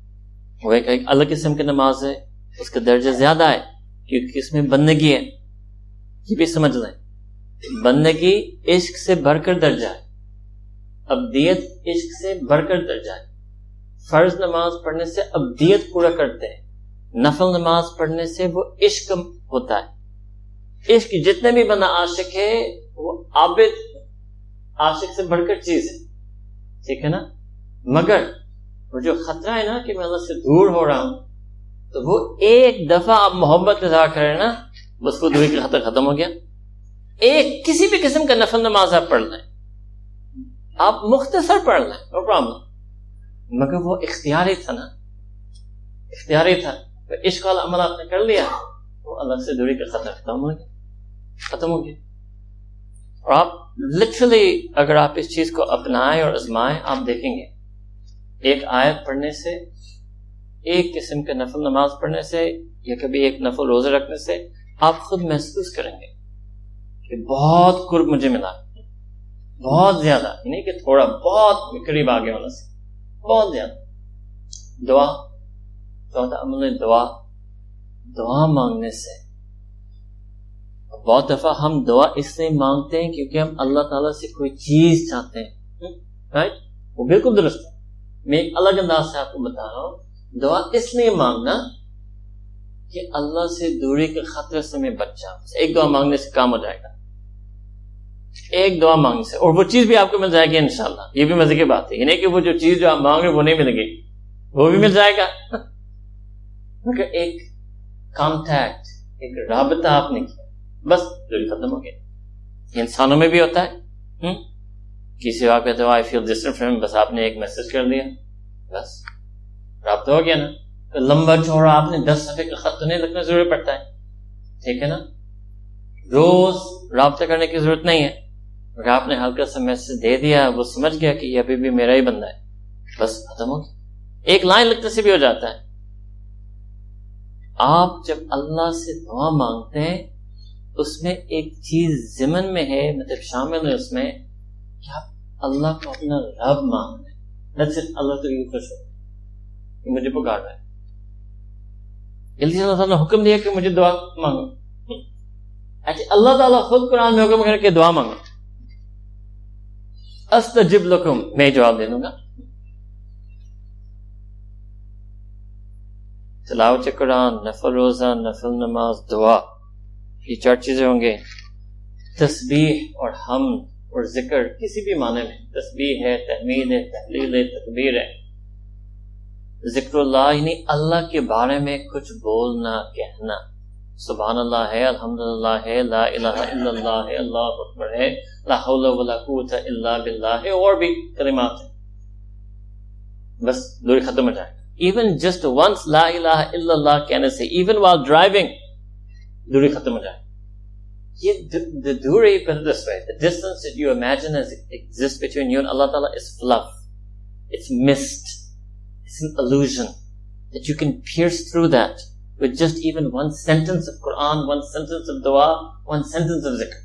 وہ ایک ایک الگ قسم کی نماز ہے، اس کا درجہ زیادہ ہے کیونکہ اس میں بندگی ہے۔ یہ بھی سمجھ لیں۔ بندگی عشق سے بڑھ کر درجہ ہے۔ ابدیت عشق سے بڑھ کر درجہ ہے۔ فرض نماز پڑھنے سے ابدیت پورا کرتے ہیں۔ نفل نماز پڑھنے سے وہ عشق ہوتا ہے۔ عشق جتنے بھی بندہ عاشق ہے، وہ عابد عاشق سے بڑھ کر چیز ہے۔ ٹھیک ہے نا؟ مگر وہ جو خطرہ ہے نا کہ میں اللہ سے دور ہو رہا ہوں، تو وہ ایک دفعہ آپ محبت اظہار کریں نا، بس وہ دوری کا خطرہ ختم ہو گیا۔ ایک کسی بھی قسم کا نفل نماز آپ پڑھ لیں۔ آپ مختصر پڑھ لیں نو پرابلم مگر وہ اختیاری تھا نا۔ اختیاری تھا۔ تو عشق والا عمل آپ نے کر لیا، وہ اللہ سے دوری کا خطرہ ختم ہو گیا۔ ختم ہو گیا۔ اور آپ لٹرلی اگر آپ اس چیز کو اپنائیں اور ازمائیں، آپ دیکھیں گے۔ ایک آیت پڑھنے سے، ایک قسم کے نفل نماز پڑھنے سے، یا کبھی ایک نفل روزے رکھنے سے آپ خود محسوس کریں گے کہ بہت قرب مجھے ملا، بہت زیادہ نہیں کہ تھوڑا بہت قریب آگے والا سے، بہت زیادہ۔ دعا، چوتھا عمل دعا دعا مانگنے سے۔ بہت دفعہ ہم دعا اس لیے مانگتے ہیں کیونکہ ہم اللہ تعالیٰ سے کوئی چیز چاہتے ہیں۔ وہ بالکل درست ہے۔ میں ایک الگ انداز سے آپ کو بتا رہا ہوں، دعا اس لیے مانگنا کہ اللہ سے دوری کے خطرے سے میں بچ جاؤں۔ ایک دعا مانگنے سے کام ہو جائے گا۔ ایک دعا مانگنے سے، اور وہ چیز بھی آپ کو مل جائے گی انشاءاللہ۔ یہ بھی مزے کی بات ہے۔ یعنی کہ وہ جو چیز جو آپ مانگ رہے وہ نہیں ملے گی۔ وہ بھی مل جائے گا۔ ایک کانٹیکٹ ایک رابطہ آپ نے کیا۔ بس دوری ختم ہو گیا۔ انسانوں میں بھی ہوتا ہے۔ کسی آپ کہتے ہو آئی فیل ڈسٹرنٹ بس آپ نے ایک میسج کر دیا۔ بس۔ رابطہ ہو گیا نا۔ لمبا چوڑا آپ نے دس صفحے کا خط تو نہیں لکھنا ضروری پڑتا ہے۔ ٹھیک ہے نا؟ روز رابطہ کرنے کی ضرورت نہیں ہے۔ اگر آپ نے ہلکا سا میسج دے دیا، وہ سمجھ گیا کہ یہ ابھی بھی میرا ہی بندہ ہے۔ بس ختم ہو گیا۔ ایک لائن لکھنے سے بھی ہو جاتا ہے۔ آپ جب اللہ سے دعا مانگتے ہیں، اس میں ایک چیز ضمن میں ہے مطلب شامل ہے اس میں۔ آپ اللہ کو اپنا رب مانگ رہے ہیں اللہ تو یہ خوش ہو مجھے پکار رہا ہے جلدی اللہ تعالیٰ نے حکم دیا کہ مجھے دعا مانگو۔ ایسے اللہ تعالیٰ خود قرآن میں حکم کر کے دعا مانگو۔ استجب لکم، میں جواب دے دوں گا۔ تلاوت قرآن، نفل روزہ، نفل نماز، دعا، یہ چار چیزیں ہوں گے۔ تسبیح اور ہم اور ذکر کسی بھی معنی میں تسبیح ہے، تحمید ہے، تحلیل ہے، تکبیر ہے۔ ذکر اللہ یعنی اللہ کے بارے میں کچھ بولنا، کہنا۔ سبحان اللہ ہے الحمد للہ ہے، لا الہ الا اللہ ہے، اللہ اکبر ہے، لا حول ولا قوت الا باللہ ہے، اور بھی کلمات ہیں۔ بس دوری ختم ہو جائے۔ ایون جسٹ ونس لا الہ الا اللہ کہنے سے ایون وال ڈرائیونگ دوری ختم ہو جائے۔ you, the, put it this way. The distance that you imagine as exists between you and Allah Ta'ala is fluff. It's mist. It's an illusion. That you can pierce through that with just even one sentence of Quran, one sentence of dua, one sentence of zikr.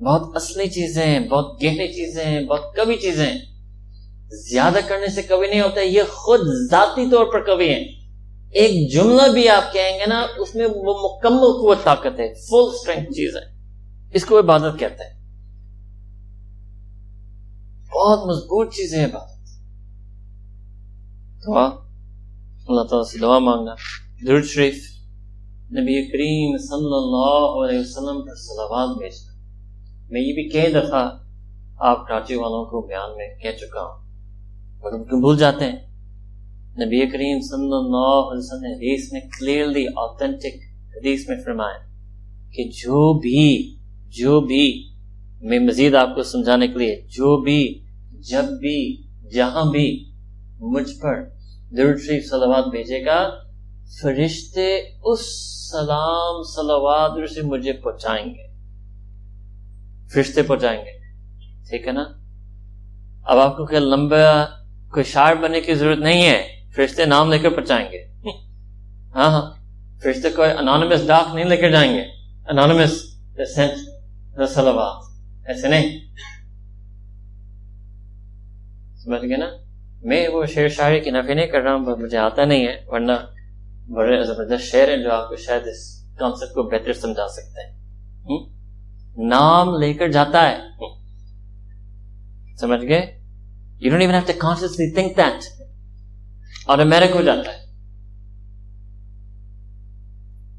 بہت اصلی چیزیں بہت گہری چیزیں بہت کبھی چیزیں زیادہ کرنے سے کبھی نہیں ہوتا، یہ خود ذاتی طور پر کبھی ہیں۔ ایک جملہ بھی آپ کہیں گے نا، اس میں وہ مکمل قوت طاقت ہے فل اسٹرینتھ چیز ہے۔ اس کو عبادت کہتا ہے بہت مضبوط چیز ہے عبادت دعا اللہ تعالیٰ سے دعا مانگنا۔ درد شریف۔ نبی کریم صلی اللہ علیہ وسلم پر صلوات بھیجنا میں یہ بھی کئی دفعہ آپ کراچی والوں کو بیان میں کہہ چکا ہوں۔ مگر کیوں بھول جاتے ہیں۔ نبی کریم صلی اللہ علیہ وسلم نے حدیث میں کلیئرلی آتھینٹک حدیث میں فرمایا کہ جو بھی جو بھی، میں مزید آپ کو سمجھانے کے لیے، جو بھی، جب بھی، جہاں بھی مجھ پر درود شریف صلوات بھیجے گا، فرشتے اس سلام صلوات سے مجھے پہنچائیں گے۔ فرشتے پہنچائیں گے۔ ٹھیک ہے نا؟ اب آپ کو کہ لمبا کوئی شاعر بننے کی ضرورت نہیں ہے۔ فرشتے نام لے کر پہنچائیں گے۔ ہاں ہاں۔ فرشتے کوئی انانمس ڈاک نہیں لے کر جائیں گے۔ انانمس سلوات ایسے نہیں۔ سمجھ گئے نا؟ میں وہ شعر شاعری کی نفی نہیں کر رہا ہوں مجھے آتا نہیں ہے۔ ورنہ بڑے زبردست شعر ہیں جو آپ کو شاید اس کانسیپٹ کو بہتر سمجھا سکتے ہیں۔ نام لے کر جاتا ہے۔ سمجھ گئے؟ You don't even have to consciously think that automatic ہو جاتا ہے۔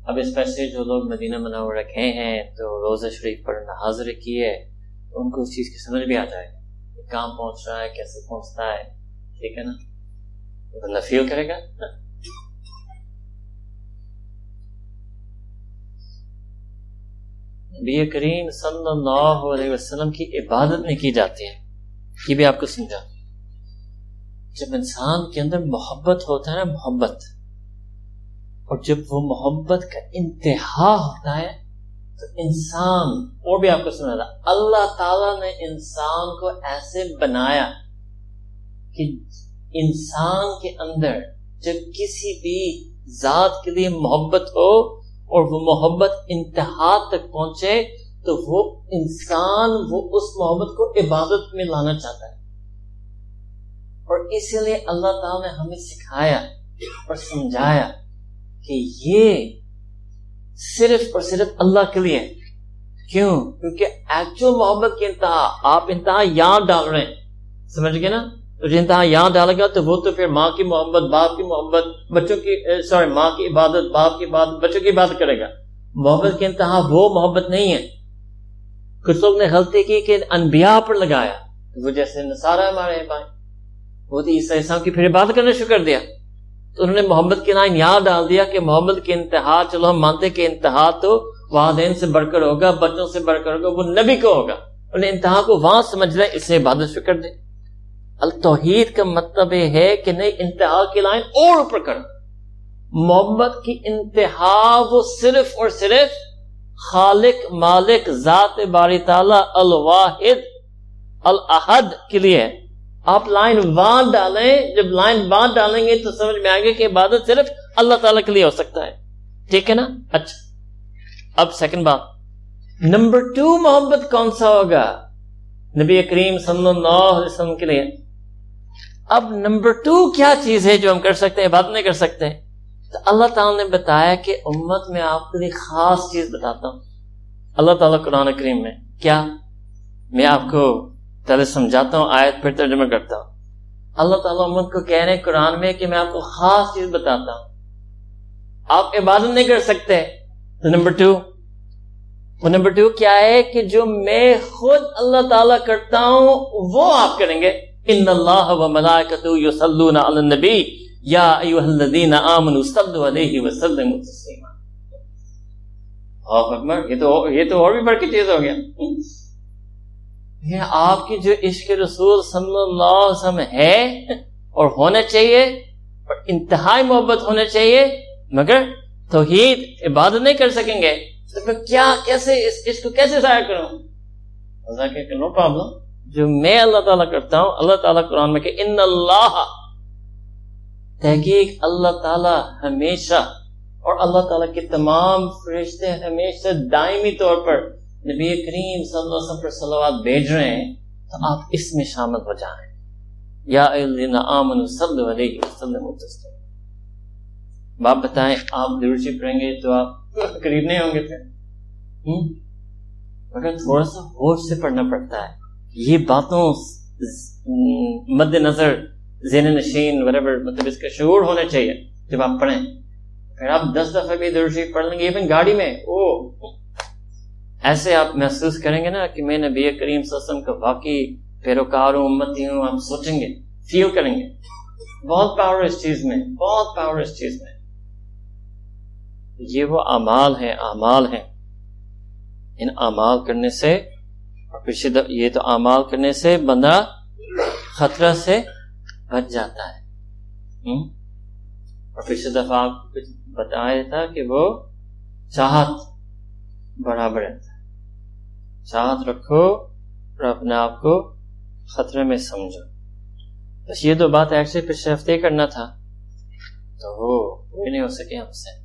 اب اس پیسے جو لوگ مدینہ منور رکھے ہیں تو روزہ شریف پر حاضر کی ہے تو ان کو اس چیز کی سمجھ بھی آ جائے گا کہاں پہنچ رہا ہے کیسے پہنچتا ہے ٹھیک ہے نا؟ بندہ فیل کرے گا؟ نبی کریم صلی اللہ علیہ وسلم کی عبادت میں کی جاتی ہے یہ بھی آپ کو سمجھا۔ جب انسان کے اندر محبت ہوتا ہے نا، محبت۔ اور جب وہ محبت کا انتہا ہوتا ہے، تو انسان اور بھی آپ کو سنا تھا، اللہ تعالی نے انسان کو ایسے بنایا کہ انسان کے اندر جب کسی بھی ذات کے لیے محبت ہو اور وہ محبت انتہا تک پہنچے تو وہ انسان وہ اس محبت کو عبادت میں لانا چاہتا ہے۔ اور اسی لیے اللہ تعالیٰ نے ہمیں سکھایا اور سمجھایا کہ یہ صرف اور صرف اللہ کے لیے کیوں؟ کیونکہ ایکچوئل محبت کی انتہا، آپ انتہا یہاں ڈال رہے ہیں۔ سمجھ گئے نا؟ تو انتہا یہاں ڈالے گا تو وہ تو پھر ماں کی محبت، باپ کی محبت، بچوں کی سوری، ماں کی عبادت، باپ کی عبادت، بچوں کی عبادت کرے گا۔ محبت کی انتہا وہ محبت نہیں ہے۔ کچھ لوگ نے غلطی کی کہ انبیاء پر لگایا۔ وہ جیسے نسارا ہمارے بھائی، وہ تو عیسیٰ اسلام کی پھر عبادت کرنا شروع کر دیا۔ تو انہوں نے محبت کی لائن یہاں ڈال دیا کہ محبت کی انتہا، چلو ہم مانتے کہ انتہا تو والدین سے بڑھ کر ہوگا، بچوں سے بڑھ کر ہوگا، وہ نبی کو ہوگا۔ انہیں انتہا کو وہاں سمجھ لیں اسے عبادت شروع کر دے۔ التوحید کا مطلب یہ ہے کہ نہیں، انتہا کی لائن اور اوپر کر محبت کی انتہا وہ صرف اور صرف خالق، مالک، ذات باری تعالی، الواحد الحد کے لیے آپ لائن وہاں ڈالیں، جب لائن وہاں ڈالیں گے تو سمجھ میں آئے گا کہ عبادت صرف اللہ تعالیٰ کے لیے ہو سکتا ہے۔ ٹھیک ہے نا؟ اچھا۔ اب سیکنڈ بات۔ نمبر ٹو محبت کون سا ہوگا؟ نبی کریم صلی اللہ علیہ وسلم کے لیے۔ اب نمبر ٹو کیا چیز ہے جو ہم کر سکتے ہیں، بات نہیں کر سکتے تو اللہ تعالیٰ نے بتایا کہ امت میں آپ کے لیے خاص چیز بتاتا ہوں۔ اللہ تعالیٰ قرآن کریم میں، کیا؟ میں آپ کو پہلے سمجھاتا ہوں، آیت پھر ترجمہ کرتا ہوں۔ اللہ تعالیٰ امت کو کہہ رہے ہیں قرآن میں کہ میں آپ کو خاص چیز بتاتا ہوں۔ آپ عبادت نہیں کر سکتے۔ تو نمبر ٹو، وہ نمبر ٹو کیا ہے کہ جو میں خود اللہ تعالیٰ کرتا ہوں، وہ آپ کریں گے۔ ان اللہ و ملائکتو یصلون علی النبی یا ایوہ الذین آمنوا صلو علیہ وسلم تسلیما اللہ اکبر یہ تو یہ تو اور بھی بڑھ کی چیز ہو گیا۔ یہ آپ کی جو عشق رسول صلی اللہ علیہ وسلم ہے اور ہونا چاہیے، اور انتہائی محبت ہونا چاہیے، مگر توحید عبادت نہیں کر سکیں گے۔ تو پھر کیا کیسے اس عشق کو کیسے ضائع کروں؟ اللہ کہ نو پرابلم جو میں اللہ تعالیٰ کرتا ہوں، اللہ تعالیٰ قرآن میں کہ ان اللہ تحقیق، اللہ تعالیٰ ہمیشہ اور اللہ تعالیٰ کے تمام فرشتے ہمیشہ دائمی طور پر نبی کریم صلی اللہ علیہ وسلم پر صلوات بھیج رہے ہیں، تو آپ اس میں شامل ہو جائیں۔ یا آمن صلی علیہ وسلم آپ بتائیں، آپ درجی پڑھیں گے تو آپ قریب نہیں ہوں گے پھر مگر تھوڑا سا ہوش سے پڑھنا پڑتا ہے۔ یہ باتوں مد نظر زین نشین مطلب اس کا شعور ہونا چاہیے جب آپ پڑھیں۔ پھر آپ دس دفعہ بھی درشی پڑھ لیں گے ایون گاڑی میں او ایسے آپ محسوس کریں گے نا کہ میں نبی کریم صلی اللہ علیہ وسلم کا واقعی پیروکار ہوں، امتی ہوں، آپ سوچیں گے فیل کریں گے۔ بہت پاور اس چیز میں، بہت پاور اس چیز میں۔ یہ وہ اعمال ہیں اعمال ہیں۔ ان اعمال کرنے سے اور یہ تو اعمال کرنے سے بندہ خطرہ سے بچ جاتا ہے۔ اور پچھلے دفعہ آپ بتایا تھا کہ وہ چاہت برابر رہتا ہے۔ چاہت رکھو اور اپنے آپ کو خطرے میں سمجھو۔ بس یہ دو بات ایسے پچھلے ہفتے کرنا تھا۔ تو وہ نہیں ہو سکے ہم سے۔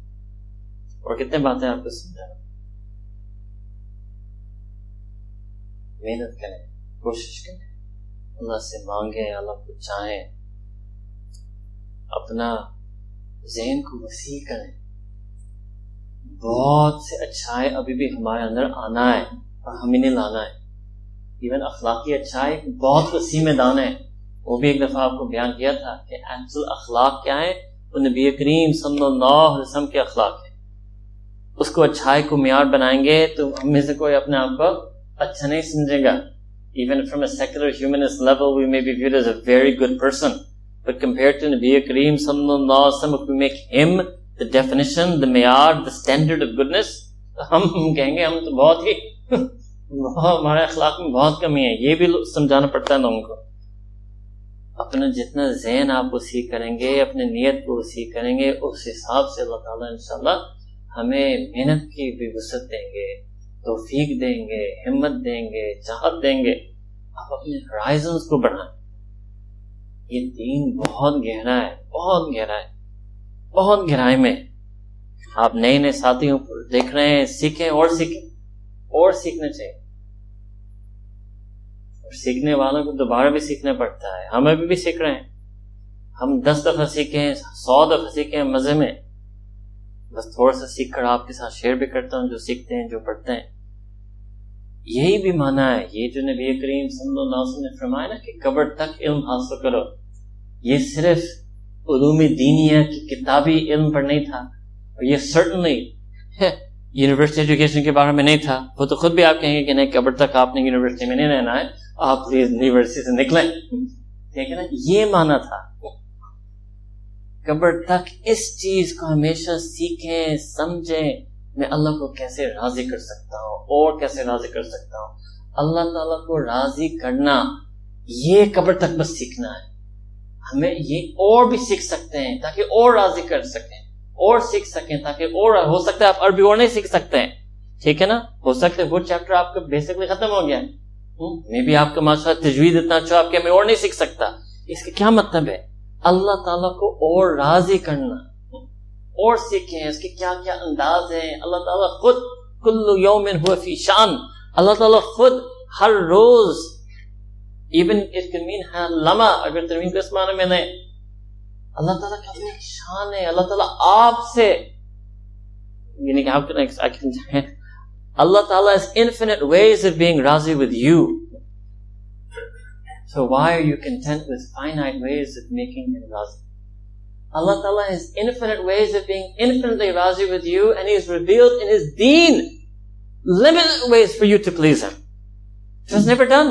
اور کتنے باتیں آپ کو سمجھا محنت کریں، کوشش کریں۔ اللہ سے مانگیں، اللہ کو چاہیں۔ اپنا ذہن کو وسیع کریں۔ بہت سے اچھائے ابھی بھی ہمارے اندر آنا ہے اور ہمیں نہیں لانا ہے۔ ایون اخلاقی اچھائے بہت وسیع میں دان ہے وہ بھی ایک دفعہ آپ کو بیان کیا تھا کہ ایکچوئل اخلاق کیا ہے وہ نبی کریم صلی اللہ علیہ وسلم کے اخلاق ہے اس کو اچھائی کو معیار بنائیں گے تو ہم میں سے کوئی اپنے آپ کو اچھا نہیں سمجھے گا even from a secular humanist level we may be viewed as a very good person but compare to نبی کریم صلی اللہ علیہ وسلم وی میک ہم دا ڈیفینیشن دا معیار دا اسٹینڈرڈ آف گڈنس ہم کہیں گے ہم تو بہت ہی ہمارے اخلاق میں بہت کمی ہے یہ بھی سمجھانا پڑتا ہے لوگوں کو اپنا جتنا ذہن آپ وسیع کریں گے اپنے نیت کو وسیع کریں گے اس حساب سے اللہ تعالیٰ انشاءاللہ ہمیں محنت کی بھی وسعت دیں گے توفیق دیں گے ہمت دیں گے چاہت دیں گے آپ اپنے ہرائزنس کو بڑھائیں۔ یہ دین بہت گہرا ہے بہت گہرا ہے بہت گہرائی میں۔ آپ نئے نئے ساتھیوں پر دیکھ رہے ہیں سیکھیں اور سیکھیں اور سیکھنا چاہیے۔ اور سیکھنے والوں کو دوبارہ بھی سیکھنا پڑتا ہے۔ ہمیں بھی, بھی سیکھ رہے ہیں۔ ہم دس دفعہ سیکھیں سو دفعہ سیکھیں مزے میں۔ بس تھوڑا سا سیکھ کر آپ کے ساتھ شیئر بھی کرتا ہوں جو سیکھتے ہیں جو پڑھتے ہیں۔ یہی بھی مانا ہے، یہ جو نبی کریم صلی اللہ علیہ وسلم نے فرمایا نا کہ قبر تک علم حاصل کرو۔ یہ صرف علوم دینیا کی کتابی علم پر نہیں تھا، اور یہ سرٹنلی یونیورسٹی ایجوکیشن کے بارے میں نہیں تھا۔ وہ تو خود بھی آپ کہیں گے کہ نہیں، قبر تک آپ نے یونیورسٹی میں نہیں رہنا ہے، آپ پلیز یونیورسٹی سے نکلیں۔ ٹھیک ہے نا؟ یہ مانا تھا۔ قبر تک اس چیز کو ہمیشہ سیکھیں، سمجھیں۔ میں اللہ کو کیسے راضی کر سکتا ہوں؟ اور کیسے راضی کر سکتا ہوں؟ اللہ تعالیٰ کو راضی کرنا یہ قبر تک بس سیکھنا ہے۔ ہمیں یہ اور بھی سیکھ سکتے ہیں تاکہ اور راضی کر سکیں۔ اور سیکھ سکیں تاکہ اور ہو سکتا ہے آپ عربی اور نہیں سیکھ سکتے ہیں۔ ٹھیک ہے نا؟ ہو سکتا ہے وہ چیپٹر آپ کا بیسکلی ختم ہو گیا۔ میں بھی آپ کا ماشاء تجویز اتنا اچھا آپ کے میں اور نہیں سیکھ سکتا۔ اس کا کیا مطلب ہے؟ اللہ تعالیٰ کو اور راضی کرنا۔ اور سیکھیں اس کے کیا کیا انداز ہیں۔ اللہ تعالیٰ خود کل یوم ہوا فی شان۔ اللہ تعالیٰ خود ہر روز ایون اٹ کین مین ہر لمحہ، اگر ترمیم کو اس معنی میں نہیں اللہ تعالیٰ کا اپنی شان ہے۔ اللہ تعالیٰ آپ سے یعنی کہ آپ کے اللہ تعالیٰ is infinite ways of being راضی with you so why are you content with finite ways of making him راضی؟ Allah Ta'ala has infinite ways of being infinitely razi with you and He has revealed in His deen limited ways for you to please Him. It was never done.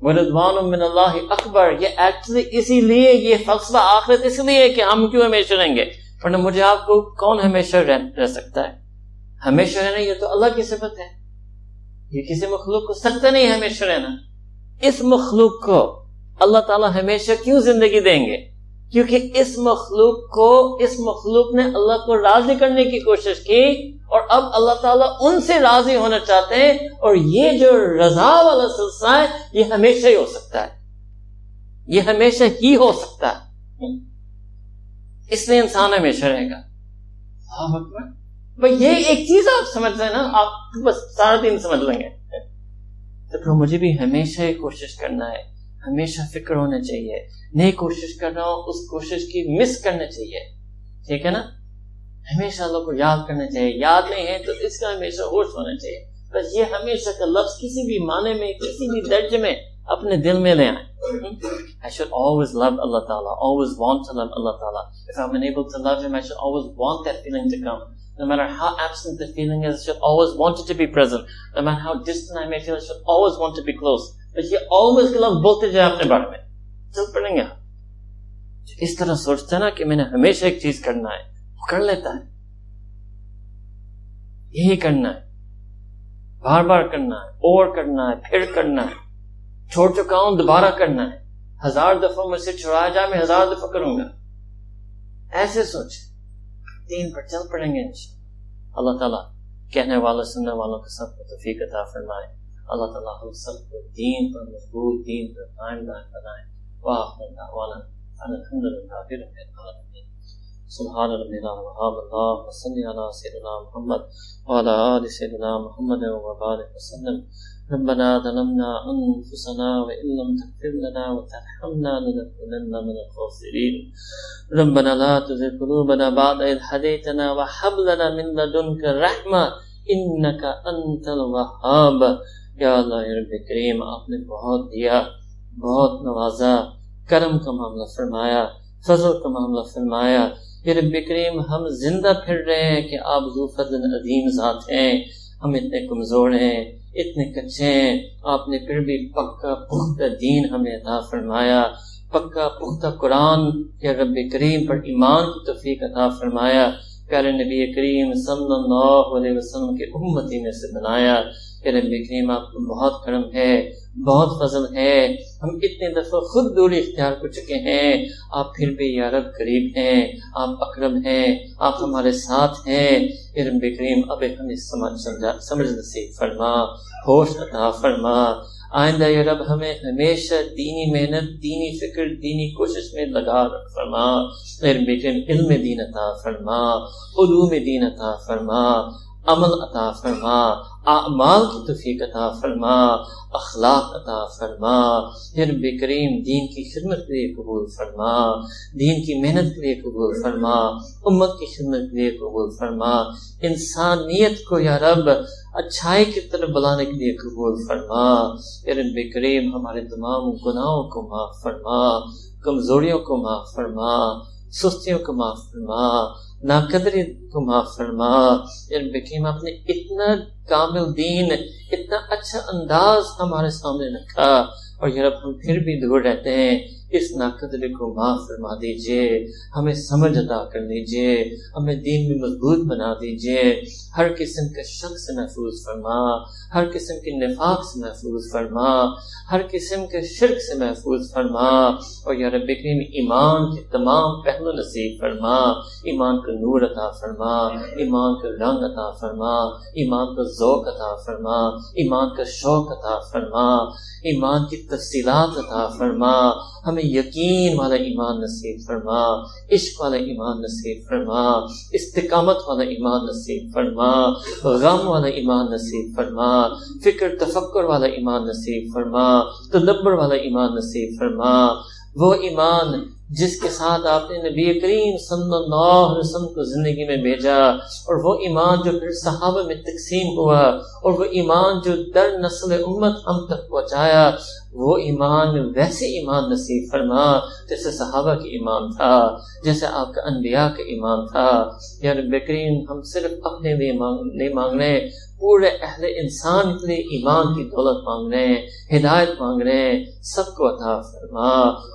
وردوان من اللہ اکبر یہ actually اسی لیے یہ فلسفہ آخرت اس لیے کہ ہم کیوں ہمیشہ رہیں گے؟ ورنہ مجھے آپ کو کون ہمیشہ رہ, رہ سکتا ہے؟ ہمیشہ رہنا یہ تو اللہ کی صفت ہے۔ یہ کسی مخلوق کو سکتا نہیں ہمیشہ رہنا۔ اس مخلوق کو اللہ تعالیٰ ہمیشہ کیوں زندگی دیں گے؟ کیونکہ اس مخلوق کو اس مخلوق نے اللہ کو راضی کرنے کی کوشش کی اور اب اللہ تعالیٰ ان سے راضی ہونا چاہتے ہیں اور یہ جو رضا والا سلسلہ ہے یہ ہمیشہ ہی ہو سکتا ہے۔ یہ ہمیشہ ہی ہو سکتا ہے۔ اس لیے انسان ہمیشہ رہے گا۔ بھائی یہ ایک چیز آپ سمجھ ہیں نا آپ بس سارا دن سمجھ لیں گے۔ تو مجھے بھی ہمیشہ کوشش کرنا ہے۔ ہمیشہ فکر ہونا چاہیے نئی کوشش کر رہا ہوں اس کوشش کی مس کرنا چاہیے ٹھیک ہے نا ہمیشہ اللہ کو یاد کرنا چاہیے یاد نہیں ہے تو اس کا ہمیشہ ہوش ہونا چاہیے بس یہ ہمیشہ کا لفظ کسی بھی معنی میں کسی بھی درج میں اپنے دل میں لے آئیں I should always love Allah Ta'ala, always want to love Allah Ta'ala. If I'm unable to love Him, I should always want that feeling to come. No matter how absent the feeling is, I should always want it to be present. No matter how distant I may feel, I should always want to be close. یہ always کے لفظ بولتے جائے اپنے بارے میں چل پڑیں گے اس طرح سوچتے ہیں نا کہ میں نے ہمیشہ ایک چیز کرنا ہے وہ کر لیتا ہے یہی کرنا ہے بار بار کرنا ہے اور کرنا ہے پھر کرنا ہے چھوڑ چکا ہوں دوبارہ کرنا ہے ہزار دفعہ مجھ سے چھڑایا جائے میں ہزار دفعہ کروں گا ایسے سوچ دین پر چل پڑیں گے انشاءاللہ اللہ تعالیٰ کہنے والوں سننے والوں کے سب کو توفیق عطا فرمائے اللہ تعالیٰ ہم سب کو دین پر مضبوط دین پر قائم دائم بنائے وآخر دعوانا. ان الحمد للہ رب العالمین سبحان ربنا وحاب اللہ وصلی علی سیدنا محمد وعلى آل سيدنا محمد وبارك وسلم. ربنا ظلمنا أنفسنا وإن لم تغفر لنا وترحمنا لنكونن من الخاسرين. ربنا لا تزغ قلوبنا بعد إذ هديتنا وهب لنا من لدنك رحمة. إنك أنت الوهاب. یا اللہ رب کریم، آپ نے بہت دیا، بہت نوازا، کرم کا معاملہ فرمایا، فضل کا معاملہ فرمایا۔ یا رب کریم، ہم زندہ پھر رہے ہیں کہ آپ ذو فضل عظیم ذات ہیں، ہم اتنے کمزور ہیں، اتنے کچھے ہیں۔ آپ نے پھر بھی پکا پختہ دین ہمیں عطا فرمایا، پکا پختہ قرآن یا رب کریم پر ایمان کی توفیق عطا فرمایا۔ پیارے نبی کریم صلی اللہ علیہ وسلم کے امتی میں سے بنایا۔ کہ رب کریم آپ کو بہت کرم ہے، بہت فضل ہے۔ ہم اتنے دفعہ خود دوری اختیار کر چکے ہیں۔ آپ پھر بھی یا رب قریب ہیں، آپ اکرم ہیں، آپ ہمارے ساتھ ہیں۔ رب کریم، اب ہمیں سمجھ سمجھ نصیب فرما، ہوش عطا فرما۔ آئندہ یا رب، ہمیں ہمیشہ دینی محنت، دینی فکر، دینی کوشش میں لگا رکھ فرما۔ رب کریم، علم دین عطا فرما، علوم دین عطا فرما۔ عمل عطا فرما، اعمال کی توفیق عطا فرما، اخلاق عطا فرما، پھر بکریم دین کی خدمت کے لیے قبول فرما، دین کی محنت کے لیے قبول فرما، امت کی خدمت کے لیے قبول فرما، انسانیت کو یا رب اچھائی کی طرف بلانے کے لیے قبول فرما پھر بکریم ہمارے تمام گناہوں کو معاف فرما، کمزوریوں کو معاف فرما سستیوں کو معاف فرما ناقدری کو معاف فرما یعنی بکیم آپ نے اتنا کامل دین، اتنا اچھا انداز ہمارے سامنے رکھا، اور یورپ ہم پھر بھی دور رہتے ہیں۔ اس ناقدر کو معاف فرما دیجیے، ہمیں سمجھ عطا کر دیجیے، ہمیں دین میں مضبوط بنا دیجیے۔ ہر قسم کے شک سے محفوظ فرما، ہر قسم کے نفاق سے محفوظ فرما، ہر قسم کے شرک سے محفوظ فرما۔ اور یا رب کریم، ایمان کے تمام پہلو نصیب فرما، ایمان کا نور عطا فرما، ایمان کا رنگ عطا فرما، ایمان کا ذوق عطا فرما، ایمان کا شوق عطا فرما، ایمان کی تفصیلات عطا فرما۔ ہمیں یقین والا ایمان نصیب فرما، عشق والا ایمان نصیب فرما، استقامت والا ایمان نصیب فرما، غم والا ایمان نصیب فرما، فکر تفکر والا ایمان نصیب فرما، تدبر والا ایمان نصیب فرما۔ وہ ایمان جس کے ساتھ آپ نے نبی کریم صلی اللہ علیہ وسلم کو زندگی میں بھیجا، اور وہ ایمان جو پھر صحابہ میں تقسیم ہوا، اور وہ ایمان جو در نسل امت ہم تک پہنچایا، وہ ایمان ویسے ایمان نصیب فرما جیسے صحابہ کی ایمان تھا، جیسے آپ کا انبیاء کا ایمان تھا۔ یعنی بکرین ہم صرف اپنے لیے نہیں مانگ رہے پورے اہل انسان کے لیے ایمان کی دولت مانگ رہے ہیں، ہدایت مانگ رہے ہیں، سب کو عطا فرما۔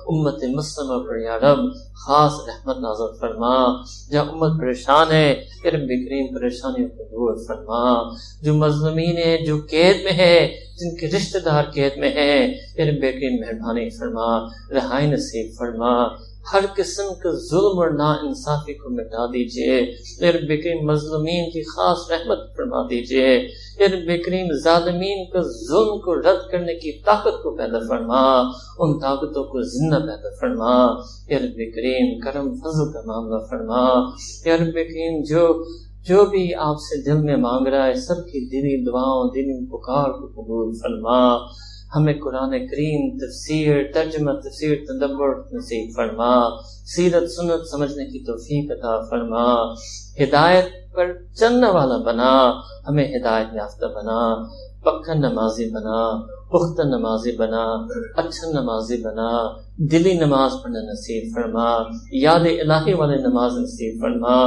امت مسلم پر یا رب خاص رحمت نازل فرما۔ جہاں امت پریشان ہے پھر بکرین پریشانیوں کو دور فرما۔ جو مظلومین ہیں، جو قید میں ہے جن کے رشتہ دار قید میں ہیں پھر بکرین مہربانی فرما، رہائی نصیب فرما۔ ہر قسم کے ظلم اور نا انصافی کو مٹا دیجیے پھر بکریم مظلومین کی خاص رحمت فرما دیجیے پھر بکریم ظالمین کو ظلم کو رد کرنے کی طاقت کو پیدا فرما۔ ان طاقتوں کو زندہ پیدا فرما۔ پھر بکریم کرم فضل کا معاملہ فرما۔ پھر بکریم جو جو بھی آپ سے دل میں مانگ رہا ہے، سب کی دلی دعاؤں دلی پکار کو قبول فرما۔ ہمیں قرآن کریم تفسیر، ترجمہ، تفسیر، تدبر، نصیب فرما، سیرت، سنت سمجھنے کی توفیق عطا فرما، ہدایت پر چلنے والا بنا، ہمیں ہدایت یافتہ بنا۔ پکا نمازی بنا پختہ نمازی بنا اچھا نمازی بنا، دلی نماز پڑھنا نصیب فرما، یاد الہی والے نماز نصیب فرما۔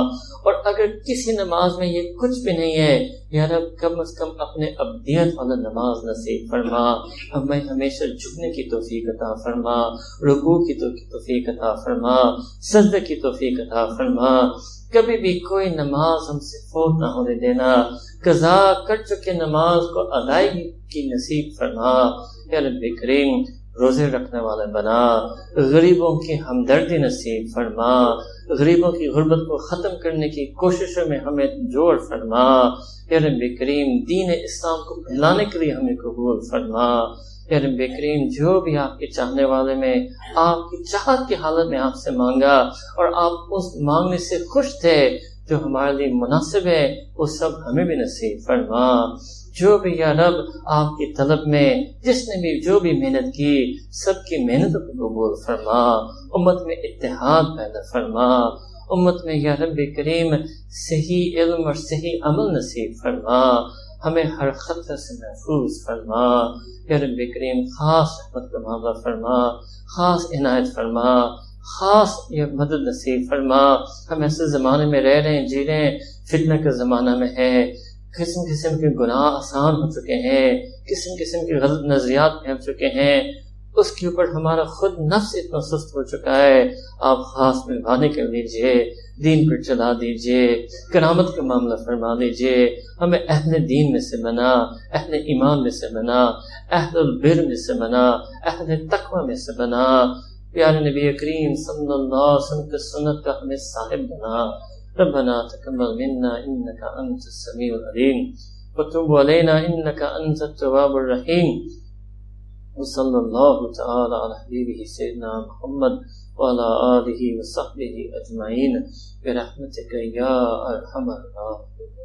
اور اگر کسی نماز میں یہ کچھ بھی نہیں ہے، یا رب کم از کم اپنے ابدیت والا نماز نصیب فرما۔ ہمیں ہمیشہ جھکنے کی توفیق عطا فرما، رکوع کی توفیق عطا فرما سجد کی توفیق عطا فرما۔ کبھی بھی کوئی نماز ہم سے فوت نہ ہونے دینا۔ قضا کر چکے نماز کو ادائیگی کی نصیب فرما۔ یا رب کریم، روزے رکھنے والے بنا۔ غریبوں کی ہمدردی نصیب فرما۔ غریبوں کی غربت کو ختم کرنے کی کوششوں میں ہمیں جوڑ فرما۔ یا رب کریم، دین اسلام کو پھیلانے کے لیے ہمیں قبول فرما۔ یا رب کریم جو بھی آپ کے چاہنے والے میں، آپ کی چاہت کی حالت میں آپ سے مانگا اور آپ اس مانگنے سے خوش تھے جو ہمارے لیے مناسب ہے، وہ سب ہمیں بھی نصیب فرما۔ جو بھی یا رب آپ کی طلب میں، جس نے بھی جو بھی محنت کی، سب کی محنت کو قبول فرما۔ امت میں اتحاد پیدا فرما۔ امت میں یا رب کریم، صحیح علم اور صحیح عمل نصیب فرما۔ ہمیں ہر خطرہ سے محفوظ فرما۔ یا رب کریم، خاص رحمت کا معاملہ فرما، خاص عنایت فرما، خاص یہ مدد نصیب فرما۔ ہم ایسے زمانے میں رہ رہے ہیں جی رہے ہیں، فتنہ کا زمانہ میں ہے قسم قسم کے گناہ آسان ہو چکے ہیں، قسم قسم کے غلط نظریات پھیل چکے ہیں۔ اس کے اوپر ہمارا خود نفس اتنا سست ہو چکا ہے، آپ خاص مہربانی کر لیجیے، دین پر چلا دیجیے، کرامت کا معاملہ فرما لیجیے، ہمیں اہل دین میں سے بنا اہل ایمان میں سے بنا اہل البر میں سے بنا اہل تقوی میں سے بنا پیارے نبی کریم صلی اللہ علیہ وسلم کے سنت کا ہمیں صاحب بنا۔ ربنا تقبل منا إنك أنت السميع العليم وتب علينا إنك أنت التواب الرحيم وصلى الله تعالى على حبيبه سيدنا محمد وعلى آله وصحبه أجمعين. برحمتك يا أرحم الراحمين.